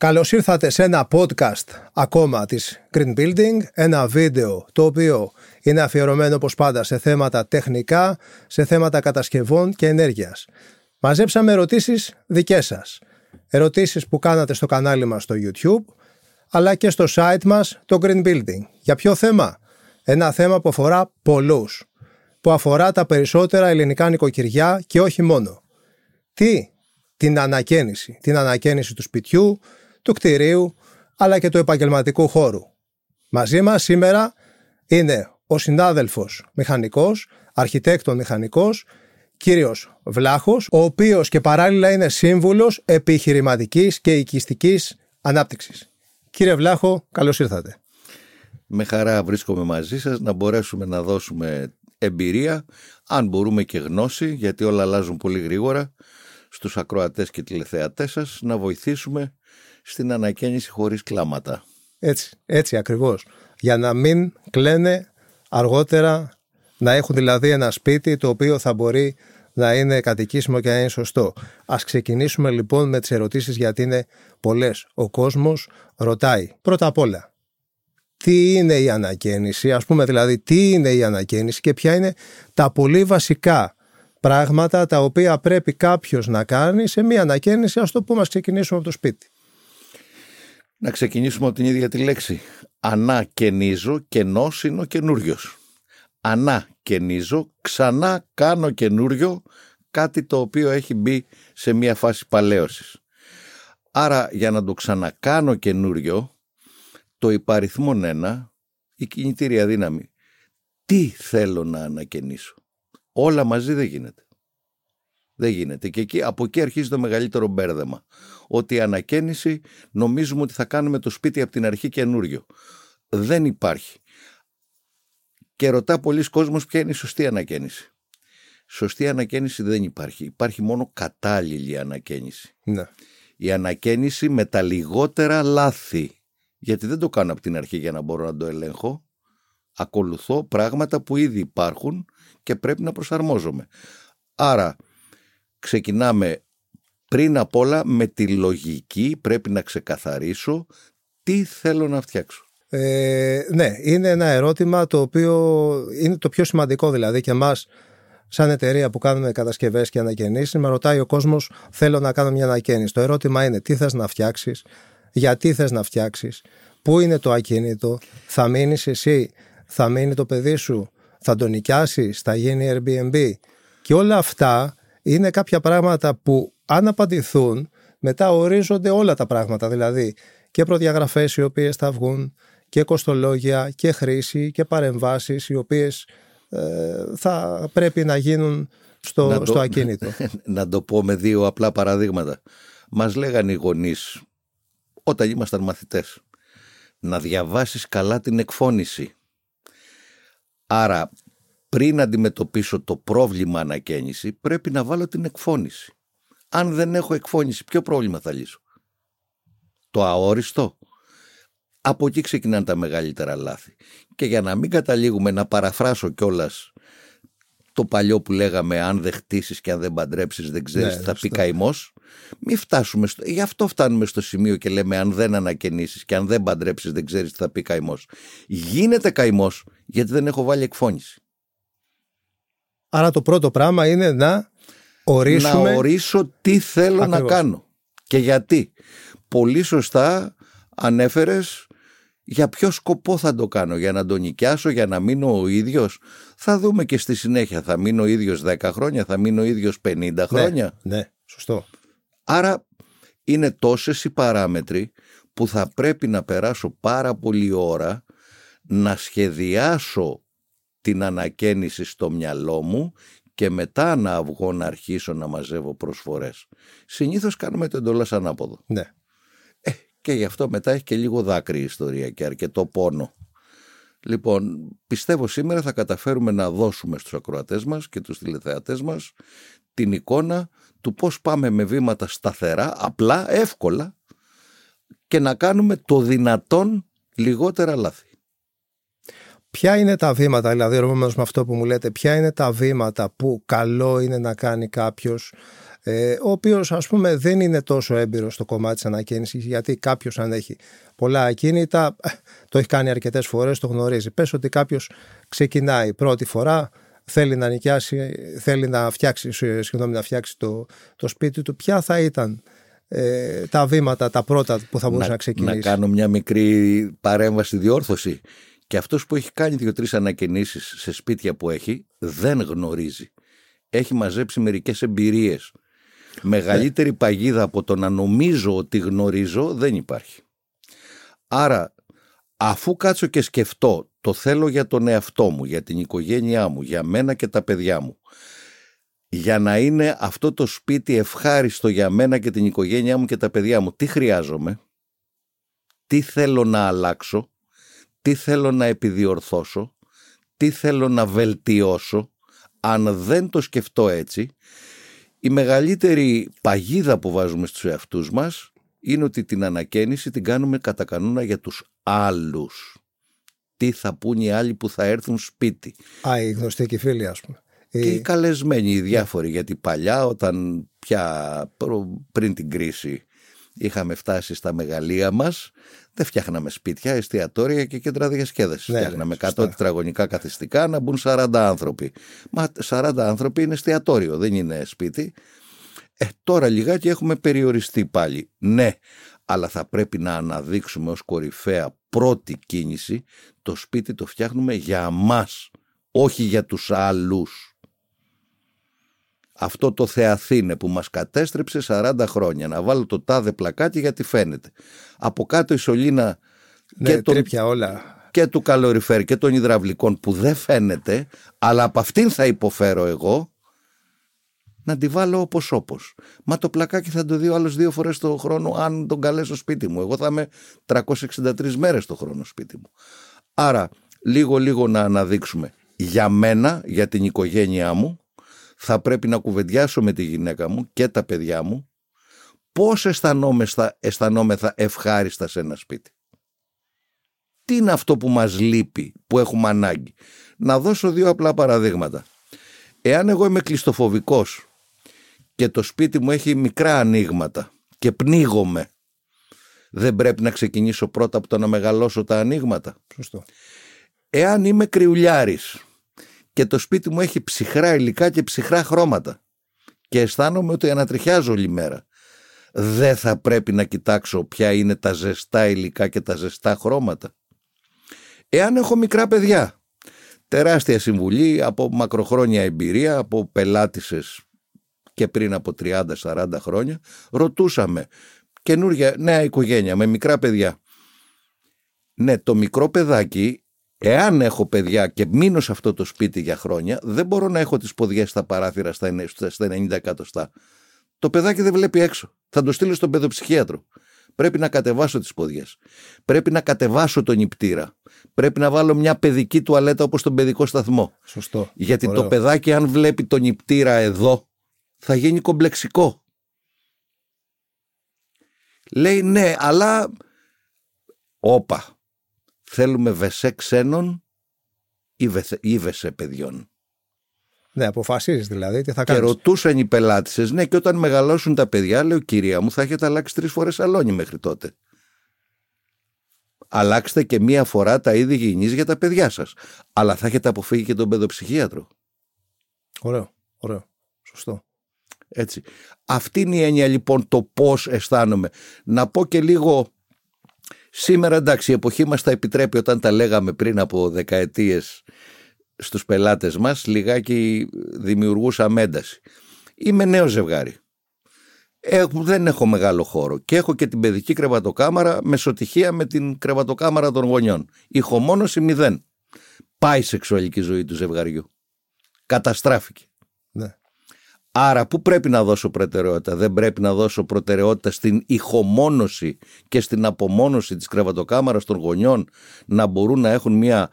Καλώς ήρθατε σε ένα podcast ακόμα της Green Building, ένα βίντεο το οποίο είναι αφιερωμένο όπως πάντα σε θέματα τεχνικά, σε θέματα κατασκευών και ενέργειας. Μαζέψαμε ερωτήσεις δικές σας. Ερωτήσεις που κάνατε στο κανάλι μας στο YouTube, αλλά και στο site μας το Green Building. Για ποιο θέμα; Ένα θέμα που αφορά πολλούς, που αφορά τα περισσότερα ελληνικά νοικοκυριά και όχι μόνο. Τι; Την ανακαίνιση. Την ανακαίνιση του σπιτιού, του κτηρίου, αλλά και του επαγγελματικού χώρου. Μαζί μας σήμερα είναι ο συνάδελφος μηχανικός, αρχιτέκτον μηχανικός, κύριος Βλάχος, ο οποίος και παράλληλα είναι σύμβουλος επιχειρηματικής και οικιστικής ανάπτυξης. Κύριε Βλάχο, καλώς ήρθατε. Με χαρά βρίσκομαι μαζί σας να μπορέσουμε να δώσουμε εμπειρία, αν μπορούμε και γνώση, γιατί όλα αλλάζουν πολύ γρήγορα, στους ακροατές και τηλεθεατές σας, να βοηθήσουμε στην ανακαίνιση χωρίς κλάματα. Έτσι, έτσι ακριβώς. Για να μην κλαίνε αργότερα, να έχουν δηλαδή ένα σπίτι το οποίο θα μπορεί να είναι κατοικήσιμο και να είναι σωστό. Ας ξεκινήσουμε λοιπόν με τις ερωτήσεις γιατί είναι πολλές. Ο κόσμος ρωτάει πρώτα απ' όλα τι είναι η ανακαίνιση, ας πούμε δηλαδή τι είναι η ανακαίνιση και ποια είναι τα πολύ βασικά πράγματα τα οποία πρέπει κάποιος να κάνει σε μια ανακαίνιση, ας το πούμε, ας ξεκινήσουμε από το σπίτι. Να ξεκινήσουμε από την ίδια τη λέξη. Ανακαινίζω, κενός είναι ο καινούριος. Ανακαινίζω, ξανά κάνω καινούριο, κάτι το οποίο έχει μπει σε μια φάση παλαίωσης. Άρα για να το ξανακάνω καινούριο, το υπαριθμόν ένα, η κινητήρια δύναμη. Τι θέλω να ανακαινήσω; Όλα μαζί δεν γίνεται. Δεν γίνεται. Και εκεί, από εκεί αρχίζει το μεγαλύτερο μπέρδεμα. Ότι η ανακαίνιση νομίζουμε ότι θα κάνουμε το σπίτι από την αρχή καινούριο. Δεν υπάρχει. Και ρωτά πολλοί κόσμος ποια είναι η σωστή ανακαίνιση. Σωστή ανακαίνιση δεν υπάρχει. Υπάρχει μόνο κατάλληλη ανακαίνιση. Ναι. Η ανακαίνιση με τα λιγότερα λάθη. Γιατί δεν το κάνω από την αρχή για να μπορώ να το ελέγχω. Ακολουθώ πράγματα που ήδη υπάρχουν και πρέπει να προσαρμόζομαι. Άρα ξεκινάμε πριν απ' όλα με τη λογική πρέπει να ξεκαθαρίσω τι θέλω να φτιάξω. Ε, ναι, είναι ένα ερώτημα το οποίο είναι το πιο σημαντικό δηλαδή και εμάς σαν εταιρεία που κάνουμε κατασκευές και ανακαινήσεις με ρωτάει ο κόσμος θέλω να κάνω μια ανακαίνιση. Το ερώτημα είναι τι θες να φτιάξεις, γιατί θες να φτιάξεις, πού είναι το ακίνητο, θα μείνεις εσύ, θα μείνει το παιδί σου, θα τον νοικιάσεις, θα γίνει Airbnb; Και όλα αυτά είναι κάποια πράγματα που αν απαντηθούν μετά ορίζονται όλα τα πράγματα δηλαδή και προδιαγραφές οι οποίες θα βγουν και κοστολόγια και χρήση και παρεμβάσεις οι οποίες ε, θα πρέπει να γίνουν στο, στο ακίνητο. Να το πω με δύο απλά παραδείγματα. Μας λέγανε οι γονείς όταν ήμασταν μαθητές να διαβάσεις καλά την εκφώνηση. Άρα πριν αντιμετωπίσω το πρόβλημα ανακαίνιση, πρέπει να βάλω την εκφώνηση. Αν δεν έχω εκφώνηση, ποιο πρόβλημα θα λύσω; Το αόριστο. Από εκεί ξεκινάνε τα μεγαλύτερα λάθη. Και για να μην καταλήγουμε να παραφράσω κιόλας το παλιό που λέγαμε αν δεν χτίσεις και αν δεν παντρέψεις δεν ξέρεις τι θα πει καημός. Μην φτάσουμε στο... Γι' αυτό φτάνουμε στο σημείο και λέμε αν δεν ανακαινήσεις και αν δεν παντρέψεις δεν ξέρεις τι θα πει καημός. Γίνεται καημός γιατί δεν έχω βάλει εκφώνηση. Άρα το πρώτο πράγμα είναι να ορίσουμε... Να ορίσω τι θέλω να κάνω και γιατί. Πολύ σωστά ανέφερες για ποιο σκοπό θα το κάνω, για να τον νοικιάσω, για να μείνω ο ίδιος. Θα δούμε και στη συνέχεια, θα μείνω ο ίδιος 10 χρόνια, θα μείνω ο ίδιος 50 ναι, χρόνια. Ναι, σωστό. Άρα είναι τόσες οι παράμετροι που θα πρέπει να περάσω πάρα πολλή ώρα να σχεδιάσω την ανακαίνιση στο μυαλό μου και μετά να βγω να αρχίσω να μαζεύω προσφορές. Συνήθως κάνουμε το εντολάς ανάποδο. Ναι. Ε, και γι' αυτό μετά έχει και λίγο δάκρυ η ιστορία και αρκετό πόνο. Λοιπόν, πιστεύω σήμερα θα καταφέρουμε να δώσουμε στους ακροατές μας και τους τηλεθεατές μας την εικόνα του πώς πάμε με βήματα σταθερά, απλά, εύκολα και να κάνουμε το δυνατόν λιγότερα λάθη. Ποια είναι τα βήματα, δηλαδή ρωτώντας με αυτό που μου λέτε, ποια είναι τα βήματα που καλό είναι να κάνει κάποιος ε, ο οποίος ας πούμε δεν είναι τόσο έμπειρος στο κομμάτι της ανακαίνησης γιατί κάποιος αν έχει πολλά ακίνητα το έχει κάνει αρκετές φορές, το γνωρίζει. Πες ότι κάποιος ξεκινάει πρώτη φορά, θέλει να νοικιάσει, θέλει να φτιάξει, συγγνώμη, να φτιάξει το, το σπίτι του, ποια θα ήταν ε, τα βήματα, τα πρώτα που θα μπορούσε να, να ξεκινήσει; Να κάνω μια μικρή παρέμβαση διόρθωση. Και αυτός που έχει κάνει δύο-τρεις ανακαινήσεις σε σπίτια που έχει, δεν γνωρίζει. Έχει μαζέψει μερικές εμπειρίες. Μεγαλύτερη παγίδα από το να νομίζω ότι γνωρίζω δεν υπάρχει. Άρα, αφού κάτσω και σκεφτώ, το θέλω για τον εαυτό μου, για την οικογένειά μου, για μένα και τα παιδιά μου, για να είναι αυτό το σπίτι ευχάριστο για μένα και την οικογένειά μου και τα παιδιά μου, τι χρειάζομαι, τι θέλω να αλλάξω, τι θέλω να επιδιορθώσω, τι θέλω να βελτιώσω, αν δεν το σκεφτώ έτσι, η μεγαλύτερη παγίδα που βάζουμε στους εαυτούς μας είναι ότι την ανακαίνιση την κάνουμε κατά κανόνα για τους άλλους. Τι θα πούν οι άλλοι που θα έρθουν σπίτι. Α, οι γνωστοί και οι φίλοι ας πούμε. Και οι καλεσμένοι οι διάφοροι, γιατί παλιά όταν πια πριν την κρίση είχαμε φτάσει στα μεγαλεία μας, δεν φτιάχναμε σπίτια, εστιατόρια και κέντρα διασκέδασης. Ναι, φτιάχναμε 100 τετραγωνικά καθιστικά να μπουν 40 άνθρωποι. Μα 40 άνθρωποι είναι εστιατόριο, δεν είναι σπίτι. Ε, τώρα λιγάκι έχουμε περιοριστεί πάλι. Ναι, αλλά θα πρέπει να αναδείξουμε ως κορυφαία πρώτη κίνηση το σπίτι το φτιάχνουμε για μας, όχι για τους άλλους αυτό το Θεαθήνε που μας κατέστρεψε 40 χρόνια. Να βάλω το τάδε πλακάτι γιατί φαίνεται. Από κάτω η σωλήνα ναι, και, τον, όλα. και του καλοριφέρ και των υδραυλικών που δεν φαίνεται, αλλά από αυτήν θα υποφέρω εγώ, να τη βάλω όπως όπως. Μα το πλακάκι θα το δει άλλος δύο φορές το χρόνο αν τον καλέσω σπίτι μου. Εγώ θα είμαι 363 μέρες το χρόνο σπίτι μου. Άρα λίγο λίγο να αναδείξουμε για μένα, για την οικογένειά μου, θα πρέπει να κουβεντιάσω με τη γυναίκα μου και τα παιδιά μου πώς αισθανόμεθα, αισθανόμεθα ευχάριστα σε ένα σπίτι. Τι είναι αυτό που μας λείπει, που έχουμε ανάγκη. Να δώσω δύο απλά παραδείγματα. Εάν εγώ είμαι κλειστοφοβικός και το σπίτι μου έχει μικρά ανοίγματα και πνίγομαι, δεν πρέπει να ξεκινήσω πρώτα από το να μεγαλώσω τα ανοίγματα. Σωστό. Εάν είμαι κρυουλιάρης και το σπίτι μου έχει ψυχρά υλικά και ψυχρά χρώματα και αισθάνομαι ότι ανατριχιάζω όλη μέρα. Δεν θα πρέπει να κοιτάξω ποια είναι τα ζεστά υλικά και τα ζεστά χρώματα. Εάν έχω μικρά παιδιά, τεράστια συμβουλή από μακροχρόνια εμπειρία, από πελάτησες και πριν από 30-40 χρόνια, ρωτούσαμε καινούργια νέα οικογένεια με μικρά παιδιά. Ναι, το μικρό παιδάκι Εάν έχω παιδιά και μείνω σε αυτό το σπίτι για χρόνια, δεν μπορώ να έχω τις ποδιές στα παράθυρα στα 90 εκατοστά. Το παιδάκι δεν βλέπει έξω. Θα το στείλω στον παιδοψυχίατρο. Πρέπει να κατεβάσω τις ποδιές. Πρέπει να κατεβάσω τον νηπτήρα. Πρέπει να βάλω μια παιδική τουαλέτα όπως τον παιδικό σταθμό. Σωστό. Γιατί το παιδάκι αν βλέπει τον νηπτήρα εδώ θα γίνει κομπλεξικό. Λέει ναι, αλλά... Όπα, Θέλουμε βεσέ ξένων ή, βεσέ, ή βεσέ παιδιών. Ναι, αποφασίζεις δηλαδή τι θα κάνεις. Και ρωτούσαν οι πελάτησες, ναι, και όταν μεγαλώσουν τα παιδιά, λέω κυρία μου, θα έχετε αλλάξει τρεις φορές σαλόνι μέχρι τότε. Αλλάξτε και μία φορά τα είδη γυνής για τα παιδιά σας. Αλλά θα έχετε αποφύγει και τον παιδοψυχίατρο. Ωραίο, ωραίο. Σωστό. Έτσι. Αυτή είναι η έννοια λοιπόν το πώς αισθάνομαι. Να πω και λίγο Σήμερα εντάξει η εποχή μας τα επιτρέπει όταν τα λέγαμε πριν από δεκαετίες στους πελάτες μας λιγάκι δημιουργούσαμε ένταση. Είμαι νέο ζευγάρι. Έχω, δεν έχω μεγάλο χώρο και έχω και την παιδική κρεβατοκάμαρα μεσοτυχία με την κρεβατοκάμαρα των γονιών. Ηχομόνωση μηδέν. Πάει η σεξουαλική ζωή του ζευγαριού. Καταστράφηκε. Άρα πού πρέπει να δώσω προτεραιότητα; Δεν πρέπει να δώσω προτεραιότητα στην ηχομόνωση και στην απομόνωση της κρεβατοκάμαρας των γονιών να μπορούν να έχουν μια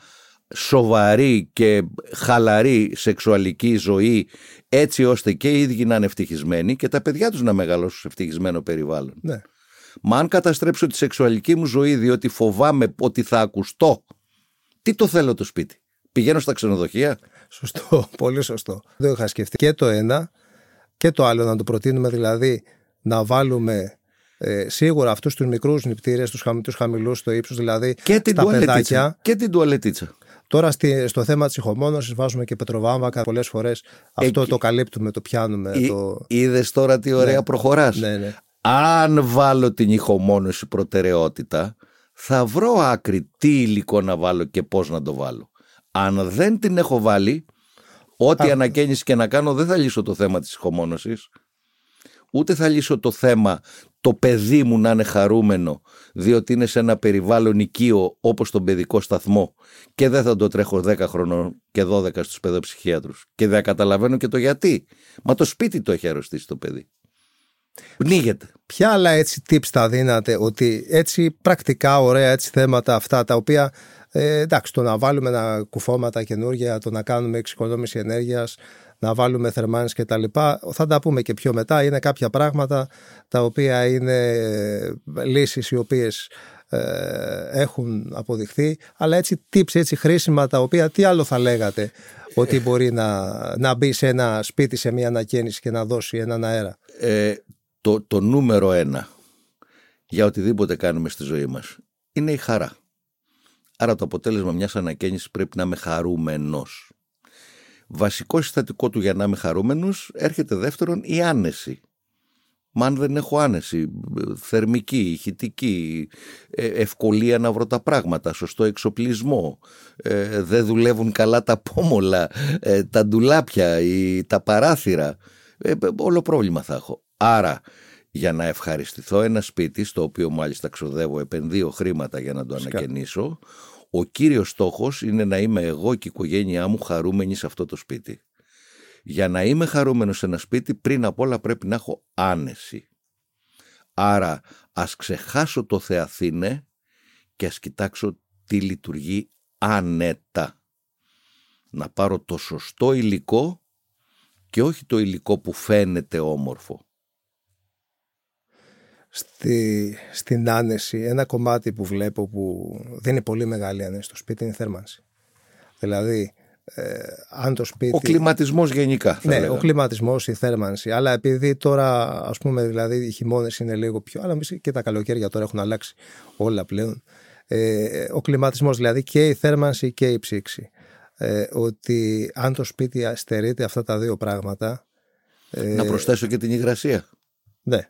σοβαρή και χαλαρή σεξουαλική ζωή έτσι ώστε και οι ίδιοι να είναι ευτυχισμένοι και τα παιδιά τους να μεγαλώσουν σε ευτυχισμένο περιβάλλον. Ναι. Μα αν καταστρέψω τη σεξουαλική μου ζωή διότι φοβάμαι ότι θα ακουστώ, τι το θέλω το σπίτι; Πηγαίνω στα ξενοδοχεία; Σωστό, πολύ σωστό. Δεν είχα σκεφτεί. Και το ένα και το άλλο να το προτείνουμε δηλαδή να βάλουμε ε, σίγουρα αυτούς τους μικρούς νηπτήρες, τους, χαμ, τους χαμηλούς στο ύψος, δηλαδή Και την στα τουαλετίτσα. παιδάκια. Και την τουαλετίτσα. Τώρα στη, στο θέμα της ηχομόνωσης βάζουμε και πετροβάμβακα πολλές φορές. Αυτό Εκεί. το καλύπτουμε, το πιάνουμε. Το... Είδες τώρα τι ωραία Ναι. προχωράς; Ναι, ναι. Αν βάλω την ηχομόνωση προτεραιότητα, θα βρω άκρη τι υλικό να βάλω και πώς να το βάλω. Αν δεν την έχω βάλει, ό,τι Α. ανακαίνιση και να κάνω δεν θα λύσω το θέμα της ηχομόνωσης. Ούτε θα λύσω το θέμα το παιδί μου να είναι χαρούμενο διότι είναι σε ένα περιβάλλον οικείο όπως τον παιδικό σταθμό και δεν θα το τρέχω 10 χρονών και 12 στους παιδοψυχίατρους και δεν καταλαβαίνω και το γιατί. Μα το σπίτι το έχει αρρωστήσει το παιδί. Πνίγεται. Ποια άλλα έτσι tips θα δίνατε ότι έτσι πρακτικά ωραία έτσι θέματα αυτά τα οποία ε, εντάξει το να βάλουμε ένα κουφώματα καινούργια, το να κάνουμε εξοικονόμηση ενέργειας, να βάλουμε θερμάνες και τα λοιπά θα τα πούμε και πιο μετά είναι κάποια πράγματα τα οποία είναι ε, λύσεις οι οποίες ε, έχουν αποδειχθεί αλλά έτσι tips έτσι χρήσιμα τα οποία τι άλλο θα λέγατε ότι μπορεί να, να μπει σε ένα σπίτι σε μια ανακαίνιση και να δώσει έναν αέρα; Ε, το, το νούμερο ένα για οτιδήποτε κάνουμε στη ζωή μας είναι η χαρά. Άρα το αποτέλεσμα μιας ανακαίνησης πρέπει να είμαι χαρούμενος. Βασικό συστατικό του για να είμαι χαρούμενος έρχεται δεύτερον η άνεση. Μα αν δεν έχω άνεση, θερμική, ηχητική, ε, ευκολία να βρω τα πράγματα, σωστό εξοπλισμό, ε, δεν δουλεύουν καλά τα πόμολα, ε, τα ντουλάπια, ή τα παράθυρα, ε, όλο πρόβλημα θα έχω. Άρα, για να ευχαριστηθώ ένα σπίτι, στο οποίο μάλιστα ξοδεύω, επενδύω χρήματα για να το Φυσικά. ανακαινήσω, ο κύριος στόχος είναι να είμαι εγώ και η οικογένειά μου χαρούμενοι σε αυτό το σπίτι. Για να είμαι χαρούμενος σε ένα σπίτι, πριν απ' όλα πρέπει να έχω άνεση. Άρα, ας ξεχάσω το Θεαθήνε και ας κοιτάξω τι λειτουργεί άνετα. Να πάρω το σωστό υλικό και όχι το υλικό που φαίνεται όμορφο. Στη, στην άνεση ένα κομμάτι που βλέπω που δεν είναι πολύ μεγάλη άνεση στο σπίτι είναι η θέρμανση. Δηλαδή, ε, αν το σπίτι... Ο κλιματισμός γενικά θα ναι, λέγα. ο κλιματισμός, η θέρμανση. Αλλά επειδή τώρα, ας πούμε, δηλαδή οι χειμώνες είναι λίγο πιο... Αλλά εμείς και τα καλοκαίρια τώρα έχουν αλλάξει όλα πλέον. Ε, ο κλιματισμός, δηλαδή και η θέρμανση και η ψήξη. Ε, ότι αν το σπίτι στερείται αυτά τα δύο πράγματα... Ε, Να προσθέσω και την υγρασία. Ναι,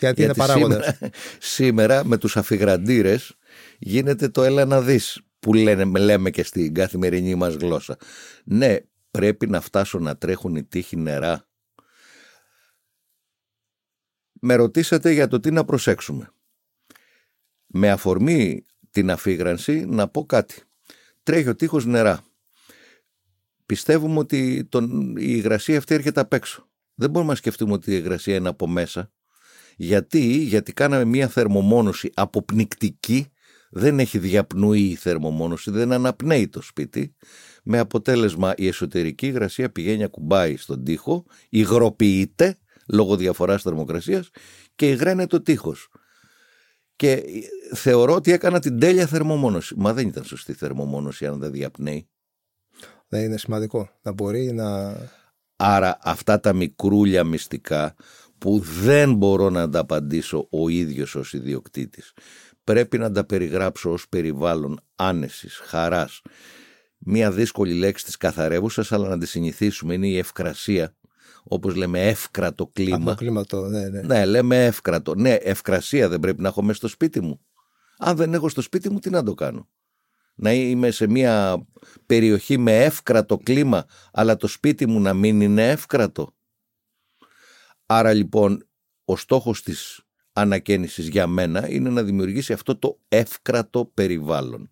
γιατί, είναι παράγοντας. σήμερα, σήμερα με τους αφιγραντήρες γίνεται το έλα να δεις που λένε, λέμε και στην καθημερινή μας γλώσσα. Ναι, πρέπει να φτάσω να τρέχουν οι τείχοι νερά. Με ρωτήσατε για το τι να προσέξουμε. Με αφορμή την αφίγρανση να πω κάτι. Τρέχει ο τείχος νερά. Πιστεύουμε ότι τον, η υγρασία αυτή έρχεται απ' έξω. Δεν μπορούμε να σκεφτούμε ότι η υγρασία είναι από μέσα. Γιατί, γιατί κάναμε μια θερμομόνωση αποπνικτική, δεν έχει διαπνοή η θερμομόνωση, δεν αναπνέει το σπίτι, με αποτέλεσμα η εσωτερική υγρασία πηγαίνει ακουμπάει στον τοίχο, υγροποιείται λόγω διαφοράς θερμοκρασίας και υγραίνεται το τείχος. Και θεωρώ ότι έκανα την τέλεια θερμομόνωση. Μα δεν ήταν σωστή θερμομόνωση αν δεν διαπνέει. Δεν είναι σημαντικό να μπορεί να... Άρα αυτά τα μικρούλια μυστικά που δεν μπορώ να τα απαντήσω ο ίδιος ως ιδιοκτήτης. Πρέπει να τα περιγράψω ως περιβάλλον άνεσης, χαράς. Μία δύσκολη λέξη της καθαρεύουσας, αλλά να τη συνηθίσουμε, είναι η ευκρασία. Όπως λέμε εύκρατο κλίμα. Από το κλίμα το, ναι, ναι. Ναι, λέμε εύκρατο. Ναι, ευκρασία δεν πρέπει να έχω μέσα στο σπίτι μου. Αν δεν έχω στο σπίτι μου, τι να το κάνω; Να είμαι σε μια περιοχή με εύκρατο κλίμα, αλλά το σπίτι μου να μην είναι εύκρατο; Άρα λοιπόν, ο στόχος της ανακαίνησης για μένα είναι να δημιουργήσει αυτό το εύκρατο περιβάλλον.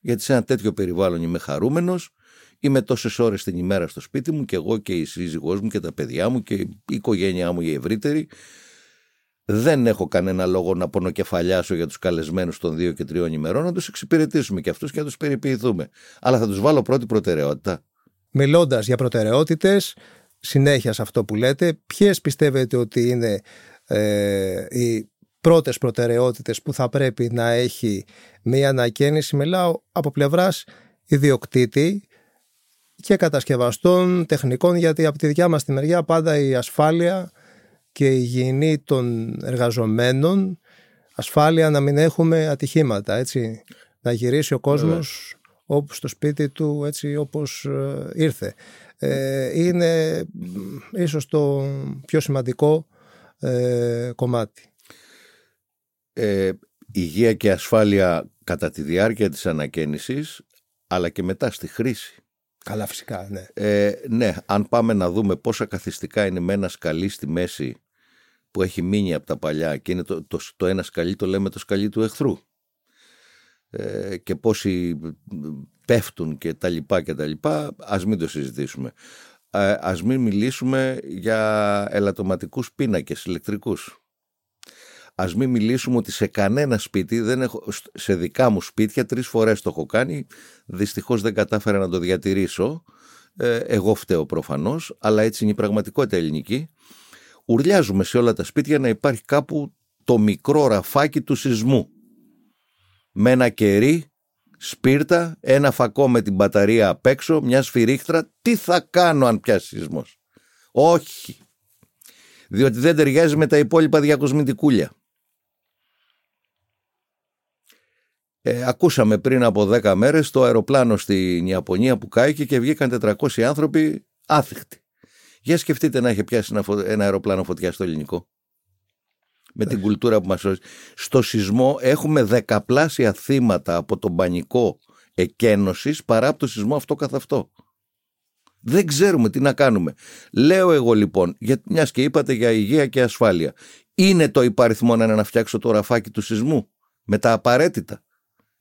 Γιατί σε ένα τέτοιο περιβάλλον είμαι χαρούμενος, είμαι τόσες ώρες την ημέρα στο σπίτι μου και εγώ και η σύζυγός μου και τα παιδιά μου και η οικογένειά μου η ευρύτερη. Δεν έχω κανένα λόγο να πονοκεφαλιάσω για τους καλεσμένους των δύο και τριών ημερών, να τους εξυπηρετήσουμε και αυτούς και να τους περιποιηθούμε. Αλλά θα τους βάλω πρώτη προτεραιότητα. Μιλώντας για προτεραιότητες, συνέχεια σε αυτό που λέτε, ποιες πιστεύετε ότι είναι ε, οι πρώτες προτεραιότητες που θα πρέπει να έχει μία ανακαίνιση, μιλάω από πλευράς ιδιοκτήτη, και κατασκευαστών, τεχνικών, γιατί από τη δικιά μας τη μεριά πάντα η ασφάλεια και η υγιεινή των εργαζομένων, ασφάλεια να μην έχουμε ατυχήματα, έτσι, να γυρίσει ο κόσμος όπου στο σπίτι του έτσι όπως ε, ήρθε. Ε, είναι ίσως το πιο σημαντικό ε, κομμάτι. Ε, υγεία και ασφάλεια κατά τη διάρκεια της ανακαίνησης αλλά και μετά στη χρήση. Καλά φυσικά, ναι. Ε, ναι, αν πάμε να δούμε πόσα καθιστικά είναι με ένα σκαλί στη μέση που έχει μείνει από τα παλιά και είναι το, το, το ένα σκαλί το λέμε το σκαλί του εχθρού ε, και πόσοι πέφτουν και τα λοιπά και τα λοιπά ας μην το συζητήσουμε. Ε, ας μην μιλήσουμε για ελαττωματικούς πίνακες ηλεκτρικούς. Ας μην μιλήσουμε ότι σε κανένα σπίτι δεν έχω, σε δικά μου σπίτια τρεις φορές το έχω κάνει δυστυχώς δεν κατάφερα να το διατηρήσω. Ε, εγώ φταίω προφανώς αλλά έτσι είναι η πραγματικότητα ελληνική. Ουρλιάζουμε σε όλα τα σπίτια να υπάρχει κάπου το μικρό ραφάκι του σεισμού με ένα κερί, σπίρτα, ένα φακό με την μπαταρία απ' έξω, μια σφυρίχτρα. Τι θα κάνω αν πιάσει σεισμός; Όχι. Διότι δεν ταιριάζει με τα υπόλοιπα διακοσμητικούλια. Ε, ακούσαμε πριν από 10 μέρες το αεροπλάνο στην Ιαπωνία που κάηκε και βγήκαν 400 άνθρωποι άθικτοι. Για σκεφτείτε να είχε πιάσει ένα, ένα αεροπλάνο φωτιά στο ελληνικό με την κουλτούρα που μας σώζει. Στο σεισμό έχουμε δεκαπλάσια θύματα από τον πανικό εκένωσης παρά από το σεισμό αυτό καθ' αυτό. Δεν ξέρουμε τι να κάνουμε. Λέω εγώ λοιπόν, για, μιας και είπατε για υγεία και ασφάλεια, είναι το υπαριθμό να, να φτιάξω το ραφάκι του σεισμού; Με τα απαραίτητα.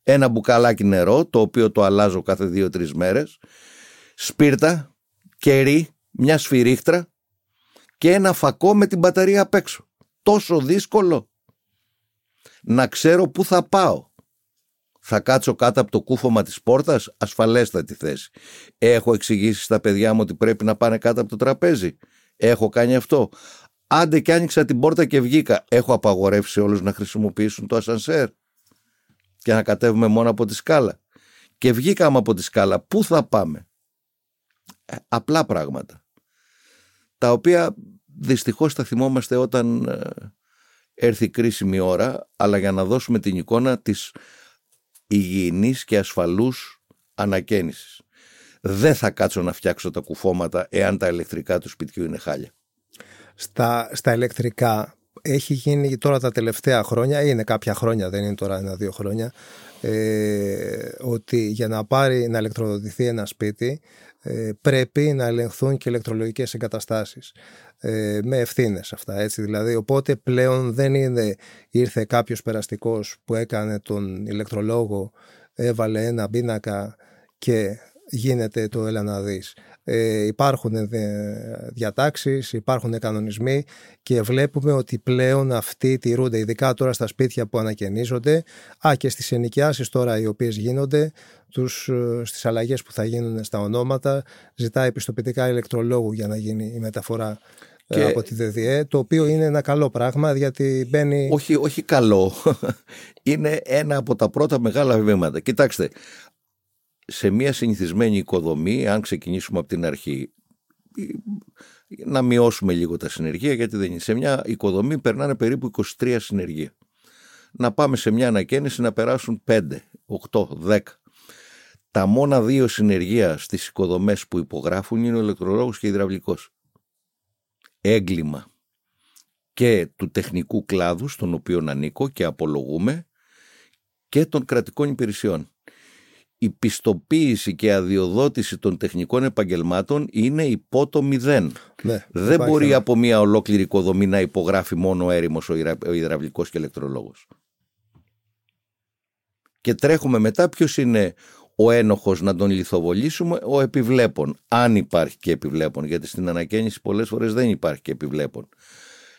Ένα μπουκαλάκι νερό, το οποίο το αλλάζω κάθε δύο-τρεις μέρες, σπίρτα, κερί, μια σφυρίχτρα και ένα φακό με την μπαταρία απ' έξω τόσο δύσκολο να ξέρω πού θα πάω. Θα κάτσω κάτω από το κούφωμα της πόρτας, ασφαλέστατη θέση. Έχω εξηγήσει στα παιδιά μου ότι πρέπει να πάνε κάτω από το τραπέζι. Έχω κάνει αυτό. Άντε και άνοιξα την πόρτα και βγήκα. Έχω απαγορεύσει όλους να χρησιμοποιήσουν το ασανσέρ και να κατέβουμε μόνο από τη σκάλα. Και βγήκαμε από τη σκάλα. Πού θα πάμε; Ε, απλά πράγματα. Τα οποία δυστυχώς θα θυμόμαστε όταν ε, έρθει κρίσιμη ώρα, αλλά για να δώσουμε την εικόνα της υγιεινής και ασφαλούς ανακαίνησης. Δεν θα κάτσω να φτιάξω τα κουφώματα εάν τα ηλεκτρικά του σπιτιού είναι χάλια. Στα, στα ηλεκτρικά έχει γίνει τώρα τα τελευταία χρόνια, είναι κάποια χρόνια, δεν είναι τώρα ένα-δύο χρόνια, ε, ότι για να πάρει να ηλεκτροδοτηθεί ένα σπίτι ε, πρέπει να ελεγχθούν και ηλεκτρολογικές εγκαταστάσεις ε, με ευθύνες αυτά έτσι. Δηλαδή οπότε πλέον δεν είναι ήρθε κάποιος περαστικός που έκανε τον ηλεκτρολόγο έβαλε ένα πίνακα και γίνεται το έλα να δεις ε, υπάρχουν ε, διατάξεις, υπάρχουν κανονισμοί και βλέπουμε ότι πλέον αυτοί τηρούνται, ειδικά τώρα στα σπίτια που ανακαινίζονται, α και στις ενοικιάσεις τώρα οι οποίες γίνονται, τους, ε, στις αλλαγές που θα γίνουν στα ονόματα, ζητάει επιστοποιητικά ηλεκτρολόγου για να γίνει η μεταφορά ε, από τη ΔΔΕ, το οποίο είναι ένα καλό πράγμα γιατί μπαίνει... Όχι, όχι καλό. είναι ένα από τα πρώτα μεγάλα βήματα. Κοιτάξτε, σε μια συνηθισμένη οικοδομή, αν ξεκινήσουμε από την αρχή, να μειώσουμε λίγο τα συνεργεία, γιατί δεν είναι. Σε μια οικοδομή περνάνε περίπου 23 συνεργεία. Να πάμε σε μια ανακαίνιση να περάσουν 5, 8, 10. Τα μόνα δύο συνεργεία στις οικοδομές που υπογράφουν είναι ο ηλεκτρολόγος και ο υδραυλικός. Έγκλημα και του τεχνικού κλάδου στον οποίο ανήκω και απολογούμε και των κρατικών υπηρεσιών η πιστοποίηση και αδειοδότηση των τεχνικών επαγγελμάτων είναι υπό το μηδέν. Ναι, Δεν μπορεί από μια ολόκληρη οικοδομή να υπογράφει μόνο ο έρημος ο, υδρα, ο υδραυλικός και ηλεκτρολόγος. Και τρέχουμε μετά ποιος είναι ο ένοχος να τον λιθοβολήσουμε, ο επιβλέπων. Αν υπάρχει και επιβλέπων, γιατί στην ανακαίνιση πολλές φορές δεν υπάρχει και επιβλέπων.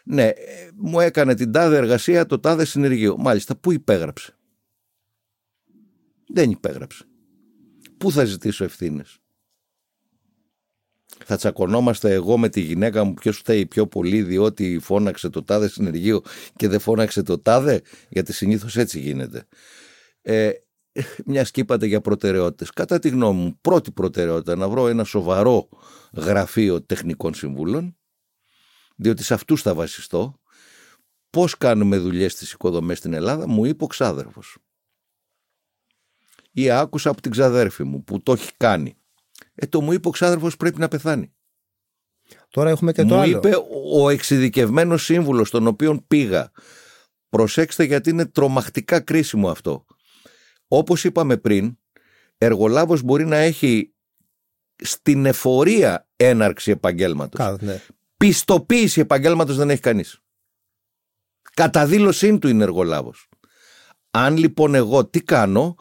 Ναι, μου έκανε την τάδε εργασία το τάδε συνεργείο. Μάλιστα, πού υπέγραψε; Δεν υπέγραψε. Πού θα ζητήσω ευθύνες; Θα τσακωνόμαστε εγώ με τη γυναίκα μου ποιος φταίει πιο πολύ διότι φώναξε το τάδε συνεργείο και δεν φώναξε το τάδε γιατί συνήθως έτσι γίνεται. Ε, μια και είπατε για προτεραιότητες. Κατά τη γνώμη μου, πρώτη προτεραιότητα να βρω ένα σοβαρό γραφείο τεχνικών συμβούλων, διότι σε αυτούς θα βασιστώ. Πώς κάνουμε δουλειές στις οικοδομές στην Ελλάδα, μου είπε ο ξάδερφος. Ή άκουσα από την ξαδέρφη μου που το έχει κάνει. Ε, το μου είπε ο ξάδερφος πρέπει να πεθάνει. Τώρα έχουμε και μου το άλλο. είπε ο εξειδικευμένος σύμβουλος τον οποίον πήγα. Προσέξτε γιατί είναι τρομακτικά κρίσιμο αυτό. Όπως είπαμε πριν, εργολάβος μπορεί να έχει στην εφορία έναρξη επαγγέλματος. Κάτω, ναι. Πιστοποίηση επαγγέλματος δεν έχει κανείς. Καταδήλωσή του είναι εργολάβος. Αν λοιπόν εγώ τι κάνω,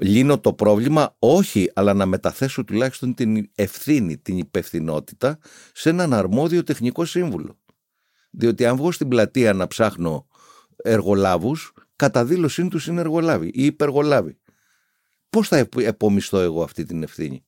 λύνω το πρόβλημα, όχι, αλλά να μεταθέσω τουλάχιστον την ευθύνη, την υπευθυνότητα σε έναν αρμόδιο τεχνικό σύμβουλο. Διότι αν βγω στην πλατεία να ψάχνω εργολάβους, κατά δήλωσή τους είναι εργολάβοι ή υπεργολάβοι. Πώς θα επ- επομισθώ εγώ αυτή την ευθύνη;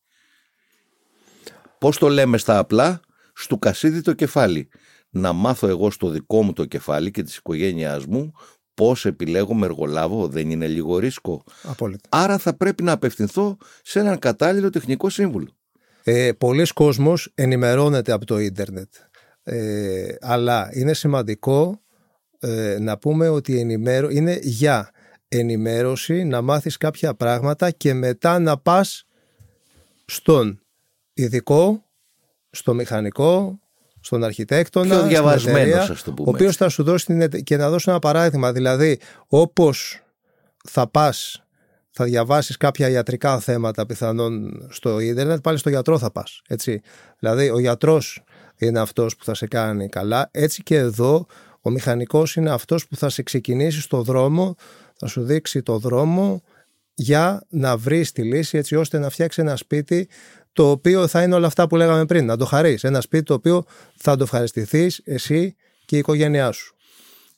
Πώς το λέμε στα απλά, στου κασίδι το κεφάλι. Να μάθω εγώ στο δικό μου το κεφάλι και της οικογένειάς μου πώς επιλέγω με εργολάβο, δεν είναι λίγο ρίσκο. Απόλυτα. Άρα θα πρέπει να απευθυνθώ σε έναν κατάλληλο τεχνικό σύμβουλο. Ε, πολλοί κόσμος ενημερώνεται από το ίντερνετ. Ε, αλλά είναι σημαντικό ε, να πούμε ότι η ενημέρω... είναι για ενημέρωση να μάθεις κάποια πράγματα και μετά να πας στον ειδικό, στο μηχανικό, στον αρχιτέκτονα, Πιο στην διαβασμένος, εταιρεία, ας το πούμε ο οποίος θα σου δώσει την, εται- και να δώσω ένα παράδειγμα. Δηλαδή, όπως θα πας, θα διαβάσεις κάποια ιατρικά θέματα πιθανόν στο ίντερνετ, πάλι στο γιατρό θα πας. Έτσι. Δηλαδή, ο γιατρός είναι αυτός που θα σε κάνει καλά. Έτσι και εδώ, ο μηχανικός είναι αυτός που θα σε ξεκινήσει στο δρόμο, θα σου δείξει το δρόμο για να βρεις τη λύση έτσι ώστε να φτιάξει ένα σπίτι το οποίο θα είναι όλα αυτά που λέγαμε πριν, να το χαρείς. Ένα σπίτι το οποίο θα το ευχαριστηθείς εσύ και η οικογένειά σου.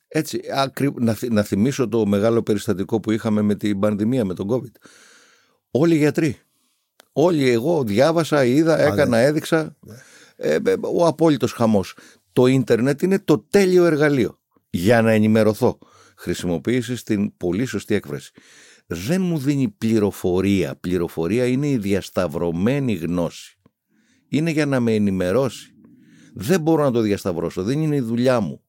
Έτσι, ακρι... να, θυ- να θυμίσω το μεγάλο περιστατικό που είχαμε με την πανδημία, με τον COVID. Όλοι οι γιατροί. Όλοι εγώ διάβασα, είδα, έκανα, έδειξα. Ε, ε, ο απόλυτος χαμός. Το ίντερνετ είναι το τέλειο εργαλείο για να ενημερωθώ. Χρησιμοποίησης την πολύ σωστή έκφραση. Δεν μου δίνει πληροφορία. Πληροφορία είναι η διασταυρωμένη γνώση. Είναι για να με ενημερώσει. Δεν μπορώ να το διασταυρώσω. Δεν είναι η δουλειά μου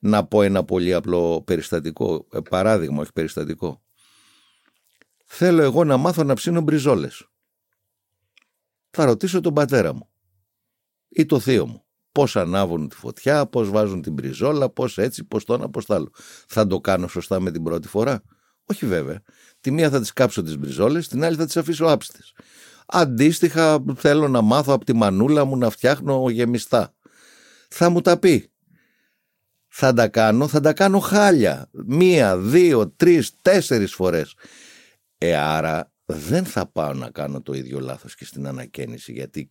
να πω ένα πολύ απλό περιστατικό, ε, παράδειγμα, όχι περιστατικό. Θέλω εγώ να μάθω να ψήνω μπριζόλες. Θα ρωτήσω τον πατέρα μου ή το θείο μου. Πώς ανάβουν τη φωτιά, πώς βάζουν την μπριζόλα, πώς έτσι, πώς το ένα, πώς το άλλο. Θα το κάνω σωστά με την πρώτη φορά; Όχι βέβαια. Τη μία θα τις κάψω τις μπριζόλες, την άλλη θα τις αφήσω άψτες. Αντίστοιχα θέλω να μάθω από τη μανούλα μου να φτιάχνω γεμιστά. Θα μου τα πει θα τα κάνω, θα τα κάνω χάλια. Μία, δύο, τρεις, τέσσερις φορές. Ε, άρα δεν θα πάω να κάνω το ίδιο λάθος και στην ανακαίνιση, γιατί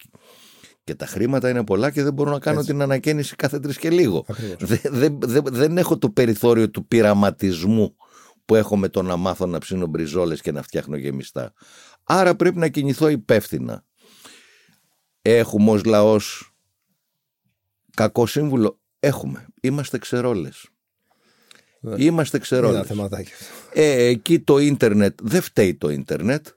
και τα χρήματα είναι πολλά και δεν μπορώ να κάνω Έτσι. την ανακαίνιση κάθε τρεις και λίγο. Ακριβώς. Δεν, δεν, δεν, δεν έχω το περιθώριο του πειραματισμού που έχω με το να μάθω να ψήνω μπριζόλες και να φτιάχνω γεμιστά. Άρα πρέπει να κινηθώ υπεύθυνα. Έχουμε ως λαός κακό σύμβουλο; Έχουμε. Είμαστε ξερόλες. Ναι. Είμαστε Είναι ξερόλες. ένα θεματάκι. Ε, εκεί το ίντερνετ δεν φταίει το ίντερνετ.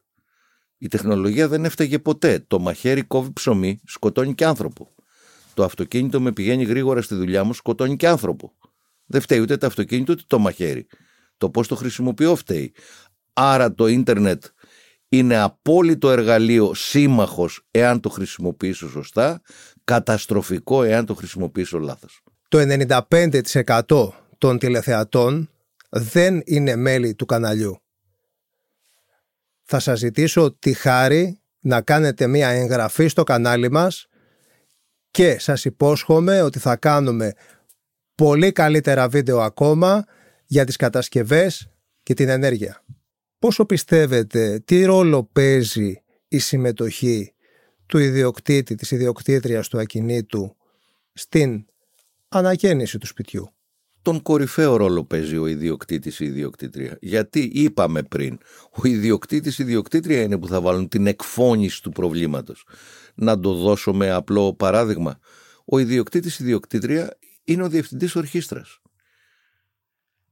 Η τεχνολογία δεν έφταιγε ποτέ. Το μαχαίρι κόβει ψωμί, σκοτώνει και άνθρωπο. Το αυτοκίνητο με πηγαίνει γρήγορα στη δουλειά μου, σκοτώνει και άνθρωπο. Δεν φταίει ούτε το αυτοκίνητο ούτε το μαχαίρι. Το πώς το χρησιμοποιώ φταίει. Άρα το ίντερνετ είναι απόλυτο εργαλείο σύμμαχος εάν το χρησιμοποιήσω σωστά, καταστροφικό εάν το χρησιμοποιήσω λάθος. Το 95% των τηλεθεατών δεν είναι μέλη του καναλιού. Θα σας ζητήσω τη χάρη να κάνετε μία εγγραφή στο κανάλι μας και σας υπόσχομαι ότι θα κάνουμε πολύ καλύτερα βίντεο ακόμα για τις κατασκευές και την ενέργεια. Πόσο πιστεύετε, τι ρόλο παίζει η συμμετοχή του ιδιοκτήτη, της ιδιοκτήτριας του ακινήτου στην ανακαίνιση του σπιτιού; τον κορυφαίο ρόλο παίζει ο ιδιοκτήτης ή η ιδιοκτήτρια. Γιατί είπαμε πριν, ο ιδιοκτήτης ή η ιδιοκτήτρια είναι που θα βάλουν την εκφώνηση του προβλήματος. Να το δώσω με απλό παράδειγμα. Ο ιδιοκτήτης ή η ιδιοκτήτρια είναι ο διευθυντής ορχήστρας.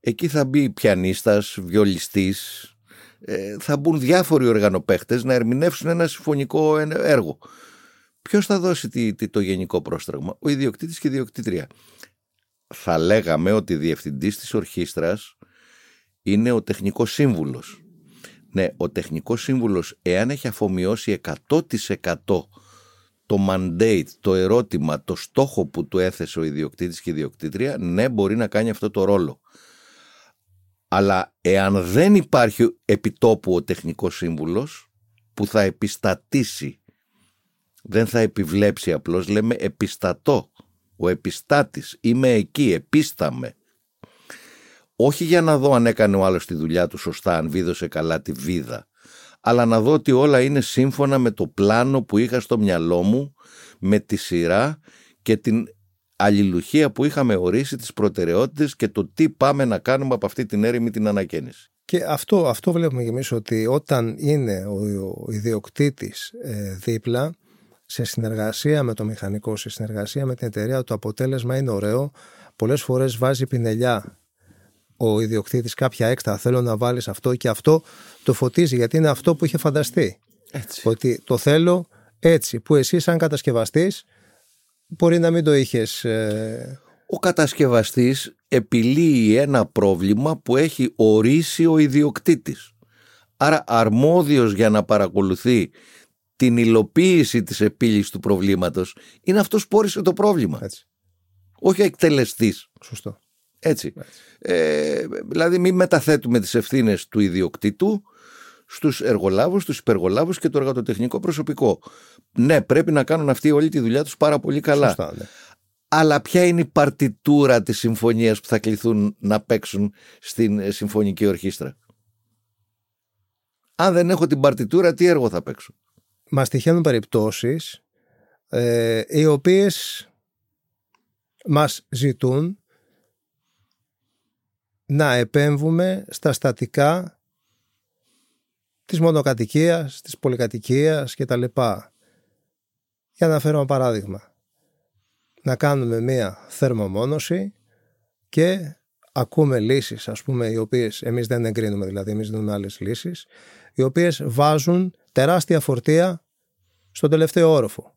Εκεί θα μπει πιανίστας, βιολιστής, Ε, θα μπουν διάφοροι οργανοπαίχτες να ερμηνεύσουν ένα συμφωνικό έργο. Ποιος θα δώσει το γενικό πρόστραγμα, ο ιδιοκτήτης και η ιδιοκτήτρια. Θα λέγαμε ότι διευθυντής της ορχήστρας είναι ο τεχνικός σύμβουλος. Ναι, ο τεχνικός σύμβουλος εάν έχει αφομοιώσει 100% το mandate, το ερώτημα, το στόχο που του έθεσε ο ιδιοκτήτης και η ιδιοκτήτρια, ναι μπορεί να κάνει αυτό το ρόλο. Αλλά εάν δεν υπάρχει επιτόπου ο τεχνικός σύμβουλος που θα επιστατήσει, δεν θα επιβλέψει απλώς, λέμε επιστατώ, ο επιστάτης, είμαι εκεί, επίσταμε. Όχι για να δω αν έκανε ο άλλος τη δουλειά του σωστά, αν βίδωσε καλά τη βίδα, αλλά να δω ότι όλα είναι σύμφωνα με το πλάνο που είχα στο μυαλό μου, με τη σειρά και την αλληλουχία που είχαμε ορίσει, τις προτεραιότητες και το τι πάμε να κάνουμε από αυτή την έρημη την ανακαίνιση. Και αυτό, αυτό βλέπουμε και εμείς ότι όταν είναι ο, ο ιδιοκτήτης ε, δίπλα, σε συνεργασία με το μηχανικό, σε συνεργασία με την εταιρεία, το αποτέλεσμα είναι ωραίο. Πολλές φορές βάζει πινελιά ο ιδιοκτήτης κάποια έξτρα, θέλω να βάλεις αυτό και αυτό το φωτίζει γιατί είναι αυτό που είχε φανταστεί. Έτσι. Ότι το θέλω έτσι, που εσύ σαν κατασκευαστής μπορεί να μην το είχες... Ε... Ο κατασκευαστής επιλύει ένα πρόβλημα που έχει ορίσει ο ιδιοκτήτης. Άρα αρμόδιος για να παρακολουθεί την υλοποίηση της επίλυσης του προβλήματος είναι αυτός που όρισε το πρόβλημα. Έτσι. Όχι ο εκτελεστής. Σωστό. Έτσι. Ε, δηλαδή μην μεταθέτουμε τις ευθύνες του ιδιοκτήτου στους εργολάβους, στους υπεργολάβους και το εργατοτεχνικό προσωπικό. Ναι, πρέπει να κάνουν αυτοί όλη τη δουλειά τους πάρα πολύ καλά. Σωστά, ναι. Αλλά ποια είναι η παρτιτούρα της συμφωνίας που θα κληθούν να παίξουν στην ε, συμφωνική ορχήστρα; Αν δεν έχω την παρτιτούρα, τι έργο θα παίξω; Μας τυχαίνουν περιπτώσεις ε, οι οποίες μας ζητούν να επέμβουμε στα στατικά της μονοκατοικίας, της πολυκατοικίας και τα λοιπά. Για να φέρω ένα παράδειγμα. Να κάνουμε μία θερμομόνωση και ακούμε λύσεις ας πούμε οι οποίες εμείς δεν εγκρίνουμε δηλαδή εμείς δίνουμε άλλες λύσεις οι οποίες βάζουν τεράστια φορτία στον τελευταίο όροφο.